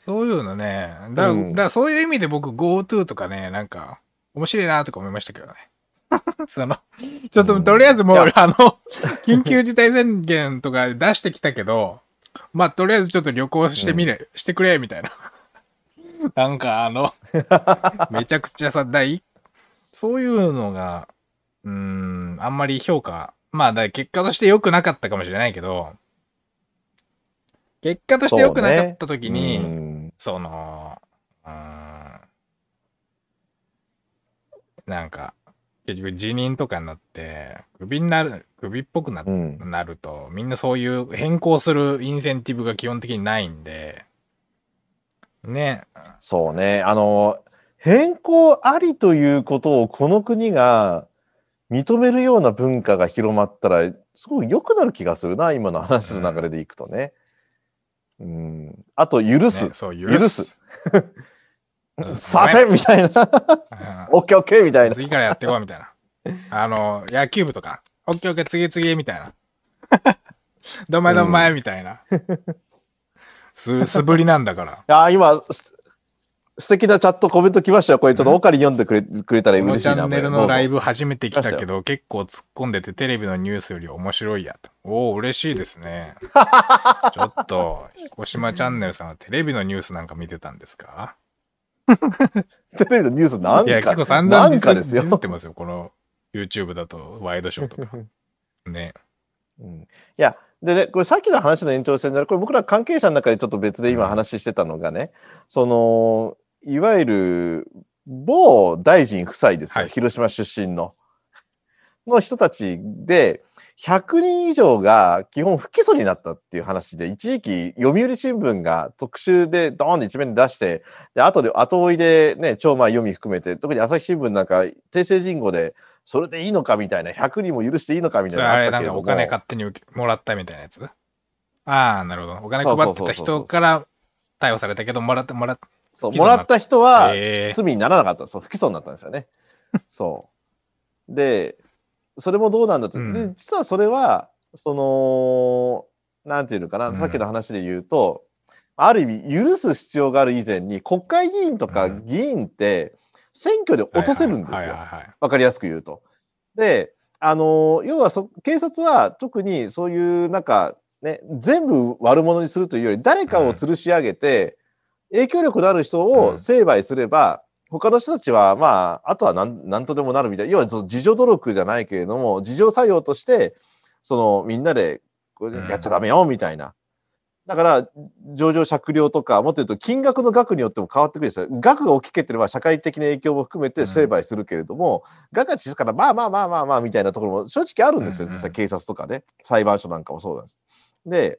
そういうのね。だ,、うんだからそういう意味で僕 GoTo とかね、なんか、面白いなとか思いましたけどね。その、ちょっととりあえずもう、あの、緊急事態宣言とか出してきたけど、まあとりあえずちょっと旅行してみれ、してくれ、みたいな。なんかあの、めちゃくちゃさ、だいそういうのが、うーん、あんまり評価、まあだ結果として良くなかったかもしれないけど、結果として良くなかった時に、うん。その、うーん、なんか、結局辞任とかになって、クビになる、クビっぽくな,、うん。なると、みんなそういう変更するインセンティブが基本的にないんで、ね、そうね。あの、変更ありということをこの国が認めるような文化が広まったら、すごい良くなる気がするな、今の話の流れでいくとね。うん。あと、許すね。そう、許許す。させんみたいな。うんオッケーオッケーみたいな。次からやっていこうみたいな。あの、野球部とか、オッケーオッケー次次みたいな。どんまいどんまいみたいな。す、素振りなんだから。いやー、今、す素敵なチャットコメント来ましたよ。これちょっとオカリ読んでくれくれたら嬉しいな。チャンネルのライブ。ブ初めて来たけど、結構突っ込んでてテレビのニュースより面白いやと。おお、嬉しいですね。ちょっと、彦島チャンネルさんはテレビのニュースなんか見てたんですか？テレビのニュースなんいや、か、結構散々なんかですよっ。てますよ。この YouTube だと、ワイドショーとか。ね。うんいや、でね、これさっきの話の延長線で、これ僕ら関係者の中でちょっと別で今話してたのがね、その、いわゆる某大臣夫妻ですよ、はい広島出身の。の人たちで、100人以上が基本不起訴になったっていう話で、一時期読売新聞が特集でドーンと一面で出して、で、後で後追いでね、超前読み含めて、特に朝日新聞なんか訂正人語で、それでいいのかみたいな、100人も許していいのかみたいなのあれなんかあったけれども。お金勝手に受けもらったみたいなやつ？ああ、なるほど。お金配ってた人から逮捕されたけど、もらってもらって。そう、もらった人はえー罪にならなかった。そう、不起訴になったんですよね。そう。で、それもどうなんだと。うんで、実はそれは、その、なんていうのかな、うんさっきの話で言うと、ある意味、許す必要がある以前に、国会議員とかうん議員って、選挙で落とせるんですよわかりやすく言うと。で、あの要はそ警察は特にそういうなんかね全部悪者にするというより誰かを吊るし上げて、影響力のある人うんを成敗すれば、他の人たちはまああとは何何とでもなるみたいな要はその自助努力じゃないけれども自助作用としてそのみんなでやっちゃダメよみたいなだから、上場酌量とか、もっと言うと金額の額によっても変わってくるんですよ。額が大きければ社会的な影響も含めて成敗するけれども、額が小さいから、まあまあまあまあまあみたいなところも正直あるんですよ。うんうん実際警察とかね、裁判所なんかもそうなんです。で、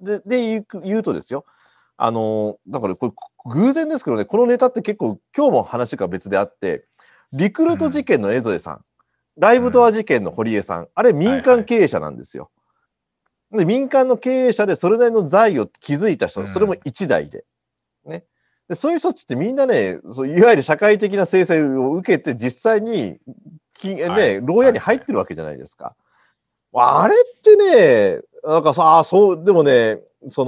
で、で言う言うとですよ。あのだからこれ偶然ですけどね、このネタって結構今日も話が別であって、リクルート事件の江添さん、ライブドア事件の堀江さん、あれ民間経営者なんですよ。で民間の経営者でそれなりの財を築いた人、うんそれも一代で。ね。でそういう人たちってみんなね、そういわゆる社会的な制裁を受けて実際にきね、はい牢屋に入ってるわけじゃないですか。あれってね、なんかさ、あそう、でもね、そ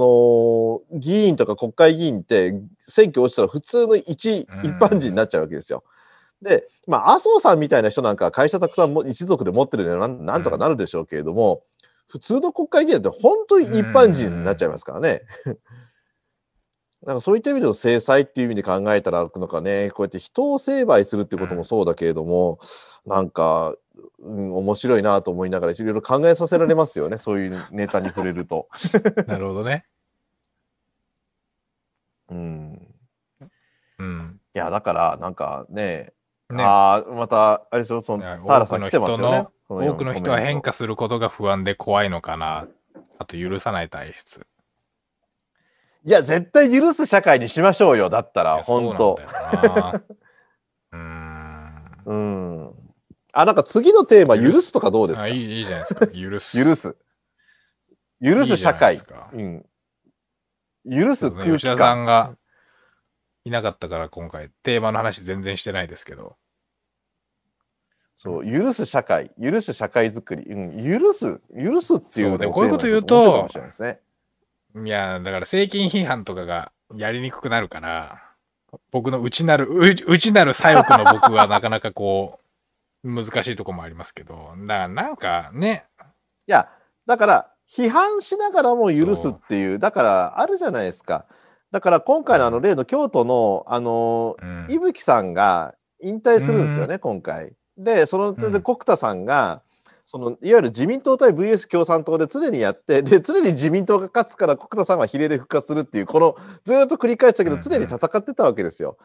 の、議員とか国会議員って選挙落ちたら普通の一、うん一般人になっちゃうわけですよ。で、まあ、麻生さんみたいな人なんかは会社たくさんも一族で持ってるのでなんなんとかなるでしょうけれども、普通の国会議員って本当に一般人になっちゃいますからね。なんかそういった意味での制裁っていう意味で考えたら、なんかね、こうやって人を成敗するってこともそうだけれども、なんか、うん、面白いなと思いながら、いろいろ考えさせられますよね、そういうネタに触れると。なるほどね。うん。うん。いや、だから、なんかね、ねああ、また、あれでしょ、その、いや田原さん来てますよね。多くの人は変コ化することが不安で怖いのかな。あと許さない体質。いや、絶対許す社会にしましょうよ、だったいら、本当 うーん。うん。あ、なんか次のテーマ、許すとかどうですか？あいいいいじゃないですか。許す。許す。許す社会いいうん。許す空気吉田さん感。がいなかったから今回テーマの話全然してないですけど。そう、許す社会、許す社会づくり、うん、許す、許すっていうのそうでをこういうこと言うといね。いや、だから政権批判とかがやりにくくなるから、僕の内なる、う内なる左翼の僕はなかなかこう、難しいとこもありますけど、だからなんかね、いや、だから、批判しながらも許すっていう、だから、あるじゃないですか。だから、今回のあの例の京都の、あの、うん伊吹さんが引退するんですよね、今回。で、その点でうん国田さんが、そのいわゆる自民党対 VS 共産党で常にやって、で、常に自民党が勝つから国田さんは比例で復活するっていう、このずっと繰り返したけど、うんうん常に戦ってたわけですよ。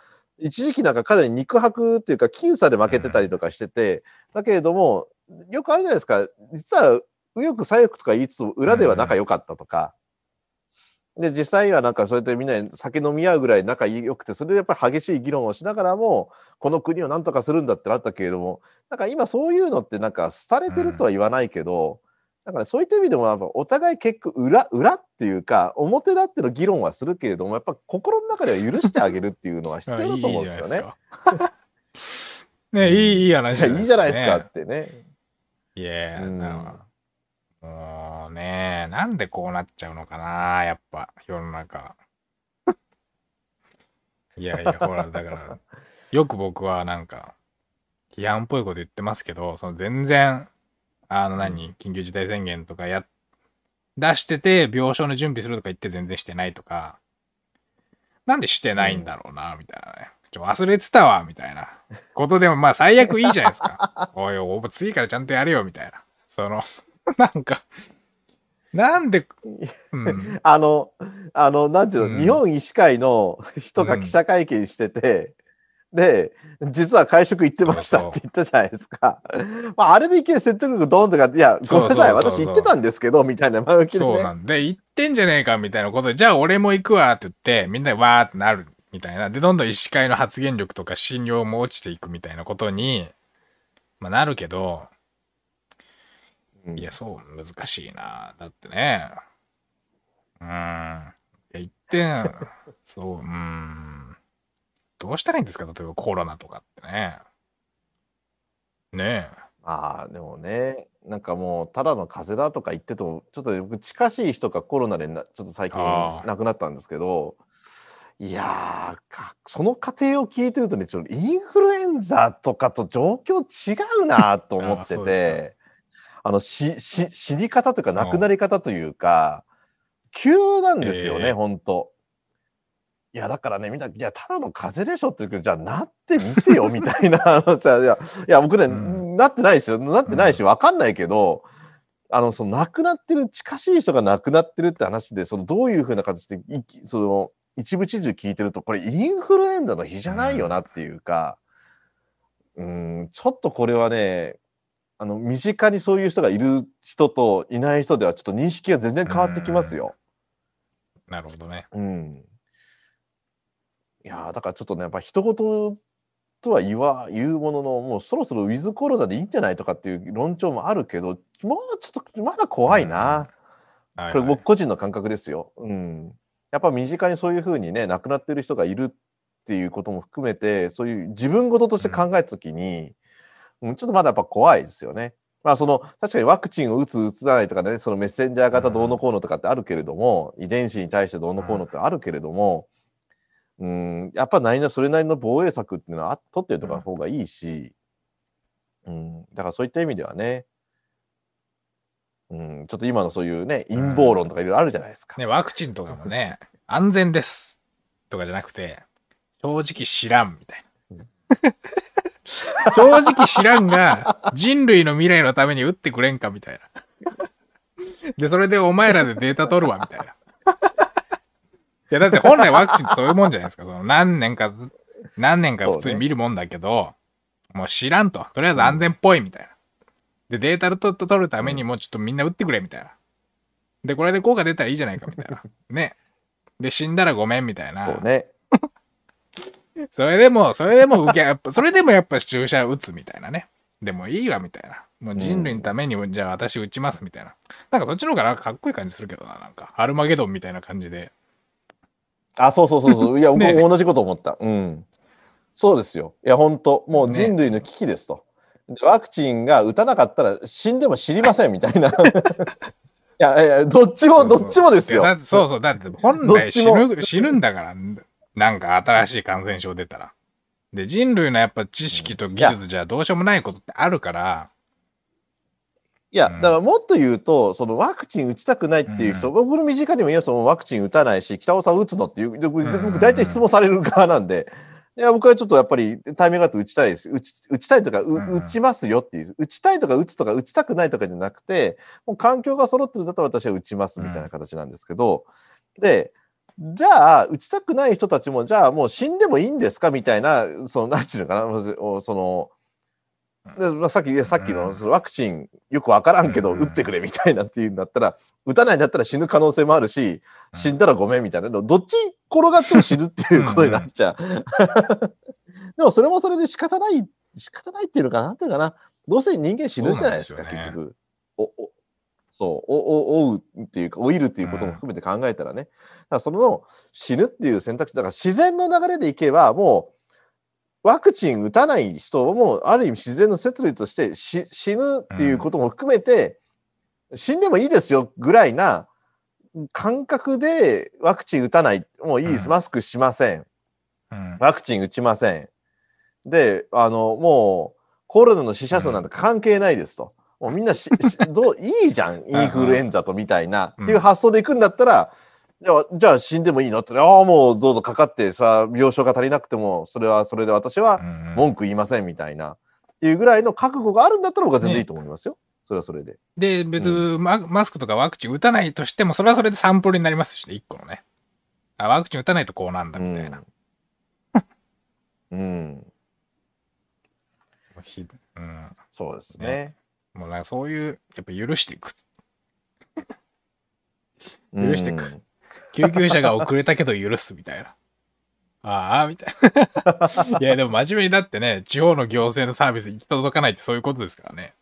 一時期なんかかなり肉薄っていうか、僅差で負けてたりとかしてて、だけれども、よくあるじゃないですか、実は右翼左翼とか言いつつも裏では仲良かったとか、で実際はなんかそうやってみんな酒飲み合うぐらい仲良くてそれでやっぱり激しい議論をしながらもこの国をなんとかするんだってなったけれどもなんか今そういうのってなんか廃れてるとは言わないけど、なんかね、そういった意味でもやっぱお互い結局裏裏っていうか表だっての議論はするけれどもやっぱ心の中では許してあげるっていうのは必要だと思うんですよね。すか。ね、いい、いい話いやいいじゃないですかねってね。いや、うんなんかもうね、なんでこうなっちゃうのかな、やっぱ、世の中。いやいや、ほら、だから、よく僕はなんか、批判っぽいこと言ってますけど、その全然、あの何、緊急事態宣言とかや、出してて、病床の準備するとか言って全然してないとか、なんでしてないんだろうな、みたいなね。ちょ、忘れてたわ、みたいな。ことでも、まあ最悪いいじゃないですか。お いおい、次からちゃんとやれよ、みたいな。その、なんか、なんで、うん、あの、あの、なんていうの、うん。日本医師会の人が記者会見してて、で、実は会食行ってましたって言ったじゃないですか。まあ、あれでいきなり説得力ドーンとか、いや、ごめんなさい、私行ってたんですけど、みたいな前置きでね。そうなんで、言ってんじゃねえか、みたいなことで、じゃあ俺も行くわ、って言って、みんなでわーってなる、みたいな。で、どんどん医師会の発言力とか信用も落ちていくみたいなことに、まあなるけど、うんいや、そう、難しいな。だってね。うーん。いや、言ってん、そう、うーん。どうしたらいいんですか？例えばコロナとかってね。ねああ、でもね、なんかもう、ただの風邪だとか言ってても、ちょっと僕、近しい人がコロナでな、ちょっと最近あー。亡くなったんですけど、いやーか、その過程を聞いてるとね、ちょっとインフルエンザとかと状況違うなと思ってあーそうですて、あの、し、し、死に方というか、亡くなり方というか、急なんですよね、ええほんと。いや、だからね、みんな、いや、ただの風邪でしょって言うけど、じゃあ、なってみてよ、みたいな。あの、じゃあ、いや、いや僕ね、うんなってないですよ。なってないし、わかんないけど、あの、その亡くなってる、近しい人が亡くなってるって話で、そのどういうふうな形でいき、その、一部始終聞いてると、これインフルエンザの日じゃないよなっていうか、うん、ちょっとこれはね、あの、身近にそういう人がいる人といない人ではちょっと認識が全然変わってきますよ。なるほどね。うん。いやーだからちょっとね、やっぱ人事とは言わ言うものの、もうそろそろウィズコロナでいいんじゃないとかっていう論調もあるけど、もうちょっとまだ怖いな。はいこれ僕個人の感覚ですよ。うん。やっぱ身近にそういうふうにね、亡くなってる人がいるっていうことも含めて、そういう自分事として考えたときに、うん、ちょっとまだやっぱ怖いですよね。まあその確かにワクチンを打つ打つないとかねそのメッセンジャー型どうのこうのとかってあるけれども、遺伝子に対してどうのこうのってあるけれども、うん、やっぱ何のそれなりの防衛策っていうのはあ取っておいた方がいいし、うん、だからそういった意味ではね、うん、ちょっと今のそういうね陰謀論とかいろいろあるじゃないですか。ね、ワクチンとかもね、安全ですとかじゃなくて、正直知らんみたいな。正直知らんが、人類の未来のために打ってくれんかみたいな。で、それでお前らでデータ取るわみたいな。いや、だって本来ワクチンってそういうもんじゃないですか。その何年か、何年か普通に見るもんだけど、もう知らんと。とりあえず安全っぽいみたいな。で、データと取るためにもうちょっとみんな打ってくれみたいな。で、これで効果出たらいいじゃないかみたいな。ね。で、死んだらごめんみたいな。そうね。それでも、それでも受け、やっぱ、それでもやっぱ注射打つみたいなね。でもいいわみたいな。もう人類のために、じゃあ私打ちますみたいな。なんかそっちの方がなんかかっこいい感じするけどな。なんか、アルマゲドンみたいな感じで。あ、そうそうそうそう。いや、僕ねも同じこと思った。うん。そうですよ。いや、本当もうね人類の危機ですと。でワクチンが打たなかったら死んでも知りませんみたいな。いや、いや、どっちも、どっちもですよそうそう。だって本来死ぬ、死ぬんだから。なんか新しい感染症出たら。で、人類のやっぱ知識と技術じゃどうしようもないことってあるから。いや、うん。だからもっと言うと、そのワクチン打ちたくないっていう人、うん。僕の身近にもいや、そのワクチン打たないし、北尾さん打つのっていう、で僕、うん。僕大体質問される側なんで、いや、僕はちょっとやっぱりタイミングがあって打ちたいです。打ち打ちたいとか、ううん。打ちますよっていう、打ちたいとか打つとか打ちたくないとかじゃなくて、もう環境が揃ってるんだったら私は打ちますみたいな形なんですけど、で、じゃあ、打ちたくない人たちも、じゃあもう死んでもいいんですかみたいな、その、なんていうのかな、おその、でまあ、さっきさっきうんのワクチンよくわからんけどうん打ってくれみたいなっていうんだったら打たないんだったら死ぬ可能性もあるし死んだらごめんみたいな。のどっち転がっても死ぬっていうことになっちゃう。でもそれもそれで仕方ない仕方ないっていうのかな？なんていうのかな。どうせ人間死ぬじゃないですかね。結局。おおそうおお追うっていうか老いるっていうことも含めて考えたらね、だからその死ぬっていう選択肢だから自然の流れでいけばもうワクチン打たない人もある意味自然の摂理としてし死ぬっていうことも含めて、死んでもいいですよぐらいな感覚でワクチン打たないもういいです、うん。マスクしません。うん。ワクチン打ちません。であのもうコロナの死者数なんて関係ないですと、もうみんなし しどういいじゃん。インフルエンザとみたいな、うんっていう発想でいくんだったらじゃあじゃあ死んでもいいの？ってああもうどうぞかかってさ病床が足りなくてもそれはそれで私はうん文句言いませんみたいな、っていうぐらいの覚悟があるんだったら僕は全然いいと思いますよ。それはそれで。で、別にママスクとかワクチン打たないとしても、それはそれでサンプルになりますしね、一個のね。あ、ワクチン打たないとこうなんだみたいな。うん。うん。ひうん。そうですね。もうなんかそういう、やっぱ許していく。うん許してく救急車が遅れたけど許すみたいな。ああ、みたいな。いや、でも真面目にだってね、地方の行政のサービス行き届かないってそういうことですからね。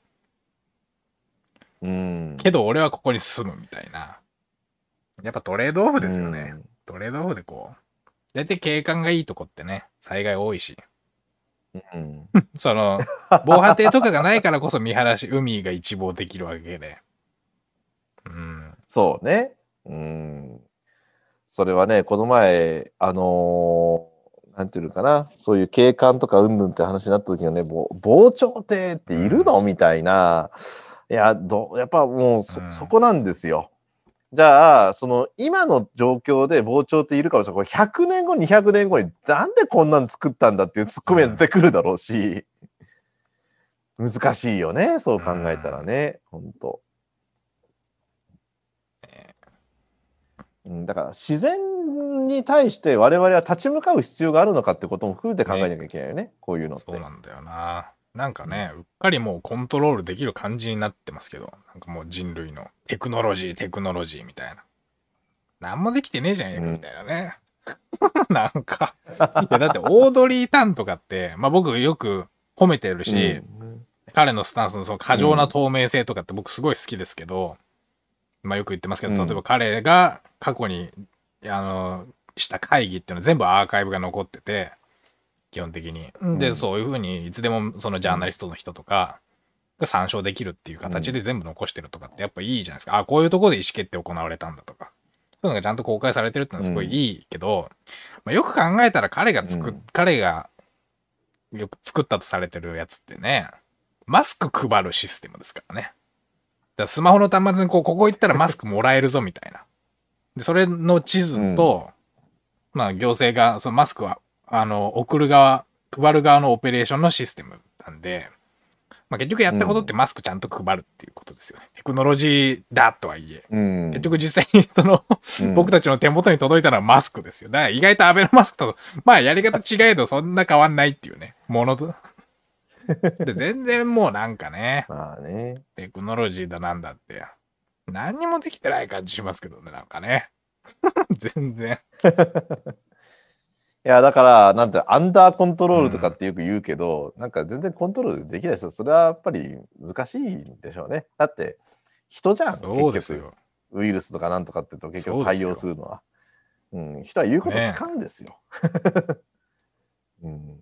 うん。けど俺はここに住むみたいな。やっぱトレードオフですよね。トレードオフでこう。大体景観がいいとこってね、災害多いし。うん。その、防波堤とかがないからこそ見晴らし、海が一望できるわけで。うん。そうね。うん。それはね、この前、あのーなんていうのかな、そういう景観とかうんぬんって話になった時にね、ぼ防潮堤っているの？みたいな。いや、どやっぱもうそ、うんそこなんですよ。じゃあ、その今の状況で防潮堤いるかもしれない。これ100年後、200年後になんでこんなん作ったんだっていうツッコミが出てくるだろうし、難しいよね、そう考えたらね、本当うん、だから自然に対して我々は立ち向かう必要があるのかってことも含めて考えなきゃいけないよねこういうのって。そうなんだよな。なんかね、うっかりもうコントロールできる感じになってますけど、なんかもう人類のテクノロジー、テクノロジーみたいな。なんもできてねえじゃんえかみたいなね。なんか。いや、だってオードリー・タンとかって、まあ僕よく褒めてるし、うん彼のスタンスのその過剰な透明性とかって僕すごい好きですけど、まあよく言ってますけど、うん例えば彼が過去に、あの、した会議っていうのは全部アーカイブが残ってて、基本的に。で、うんそういうふうにいつでもそのジャーナリストの人とかが参照できるっていう形で全部残してるとかってやっぱいいじゃないですか。あ、こういうところで意思決定行われたんだとか。そういうのがちゃんと公開されてるってのはすごいいいけど、まあ、よく考えたら彼が作彼がよく作ったとされてるやつってね、マスク配るシステムですからね。だスマホの端末にこう、ここ行ったらマスクもらえるぞみたいな。で、それの地図と、まあ行政が、そのマスクは、あの、送る側、配る側のオペレーションのシステムなんで、まあ結局やったことってマスクちゃんと配るっていうことですよね。テクノロジーだとはいえ。うん結局実際にその、うん僕たちの手元に届いたのはマスクですよ。だから意外とアベノマスクと、まあやり方違えどそんな変わんないっていうね。ものと。で全然もうなんかね、まあね。テクノロジーだなんだって。何にもできてない感じしますけどね、なんかね。全然。いや、だから、なんて、アンダーコントロールとかってよく言うけど、なんか全然コントロールできないですよ。それはやっぱり難しいんでしょうね。だって、人じゃん、そうです結局。よ。ウイルスとかなんとかってと結局対応するのは。うん、人は言うこと聞かんですよ。うん、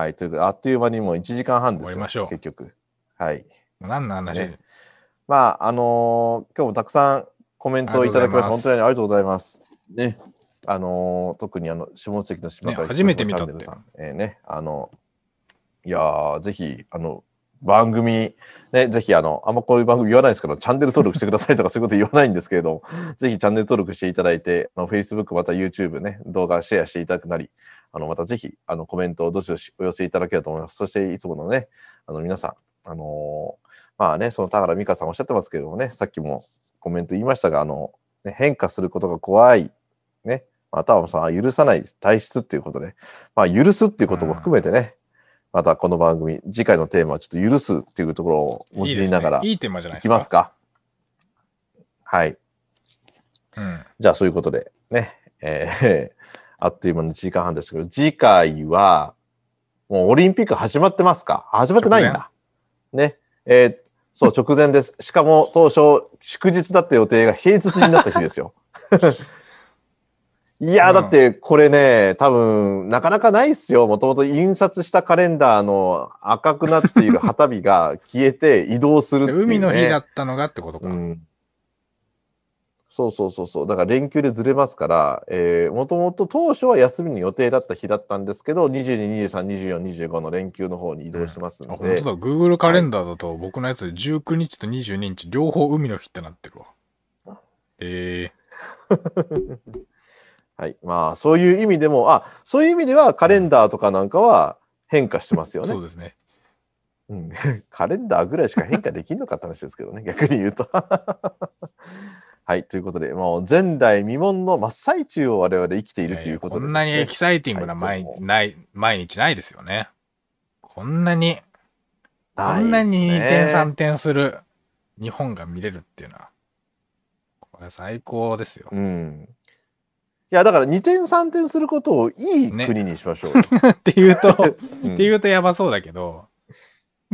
はい、ということで、あっという間にもう1時間半ですよ。終わりましょう結局。はい。何の話、ねまあ、あのー今日もたくさんコメントをいただきまして、本当にありがとうございます。ね。あのー特にあの、下関の島から、ね初めて見たってえーね、あの、いやー、ぜひ、あの、番組、ね、ぜひ、あの、あんまこういう番組言わないですけど、チャンネル登録してくださいとか そういうこと言わないんですけれども、ぜひチャンネル登録していただいて、あの Facebook また YouTube ね、動画シェアしていただくなり、あの、またぜひ、あの、コメントをどしどしお寄せいただければと思います。そして、いつものね、あの、皆さん、あのーまあね、その田原美香さんおっしゃってますけれどもね、さっきもコメント言いましたが、あの、ね、変化することが怖い、ね、またはさ、許さない体質っていうことで、まあ、許すっていうことも含めてね、またこの番組、次回のテーマはちょっと許すっていうところを用いながらね。いいテーマじゃないいですか。きますか？はい。うん。じゃあ、そういうことで、ね、えー あっという間の1時間半ですけど、次回は、もうオリンピック始まってますか？始まってないんだ。ね。えーそう、直前です。しかも、当初、祝日だった予定が平日になった日ですよ。いやー、うんだって、これね、多分、なかなかないっすよ。もともと印刷したカレンダーの赤くなっている旗日が 消えて移動するっていう、ね。海の日だったのがってことか。うん、そうそうそうそうだから連休でずれますからもともと当初は休みの予定だった日だったんですけど22232425の連休の方に移動してますあ、ので、本当だ。Google カレンダーだと僕のやつで19日と22日両方海の日ってなってるわ。えはい、まあそういう意味でもあそういう意味ではカレンダーとかなんかは変化してますよー、ねそう。ですね。うん カレンダーぐらいしか変化できんのかって話ですけどね、逆に言うと。はい、ということで、もう前代未聞の真っ最中を我々生きているということで、こんなにエキサイティングな毎,、はいない毎日ないですよね。こんなに、こんなに2点ですね3点する日本が見れるっていうのは、これ最高ですよ。うん。いや、だから2点3点することをいいね国にしましょう。っていうと、っ うんていうとやばそうだけど、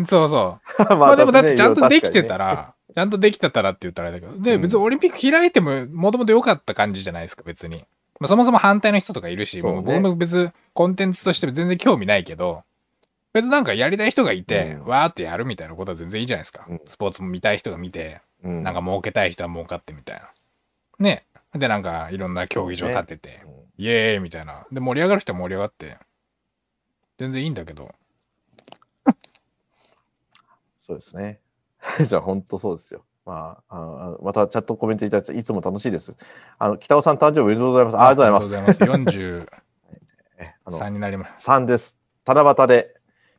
そうそう。ままあでもだってちゃんとできてた、ねら、ちゃんとできてたらって言ったらあれだけど、で、うん別にオリンピック開いてももともと良かった感じじゃないですか、別に。まあ、そもそも反対の人とかいるし、そうねもう僕も別にコンテンツとして全然興味ないけど、別になんかやりたい人がいて、うんわーってやるみたいなことは全然いいじゃないですか。うんスポーツも見たい人が見て、うんなんか儲けたい人は儲かってみたいな。ね。で、なんかいろんな競技場立てて、うんイエーイみたいな。で、盛り上がる人は盛り上がって、全然いいんだけど、そうですね。じゃあ本当そうですよ。まあ、あまたチャットコメントいただいていつも楽しいです。あの北尾さん誕生日おめでとうございます。ありがとうございます。ありがとうございます。えあの43になります。3です。七夕で、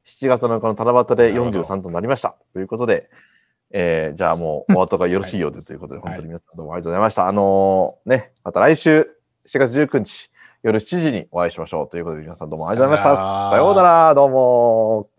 7月7日の七夕でなるほど43となりました。ということで、えーじゃあもうお後がよろしいようでということで、本当に皆さんどうもありがとうございました。あのーね、また来週7月19日夜7時にお会いしましょうということで皆さんどうもありがとうございました。さようならさようなら、どうも。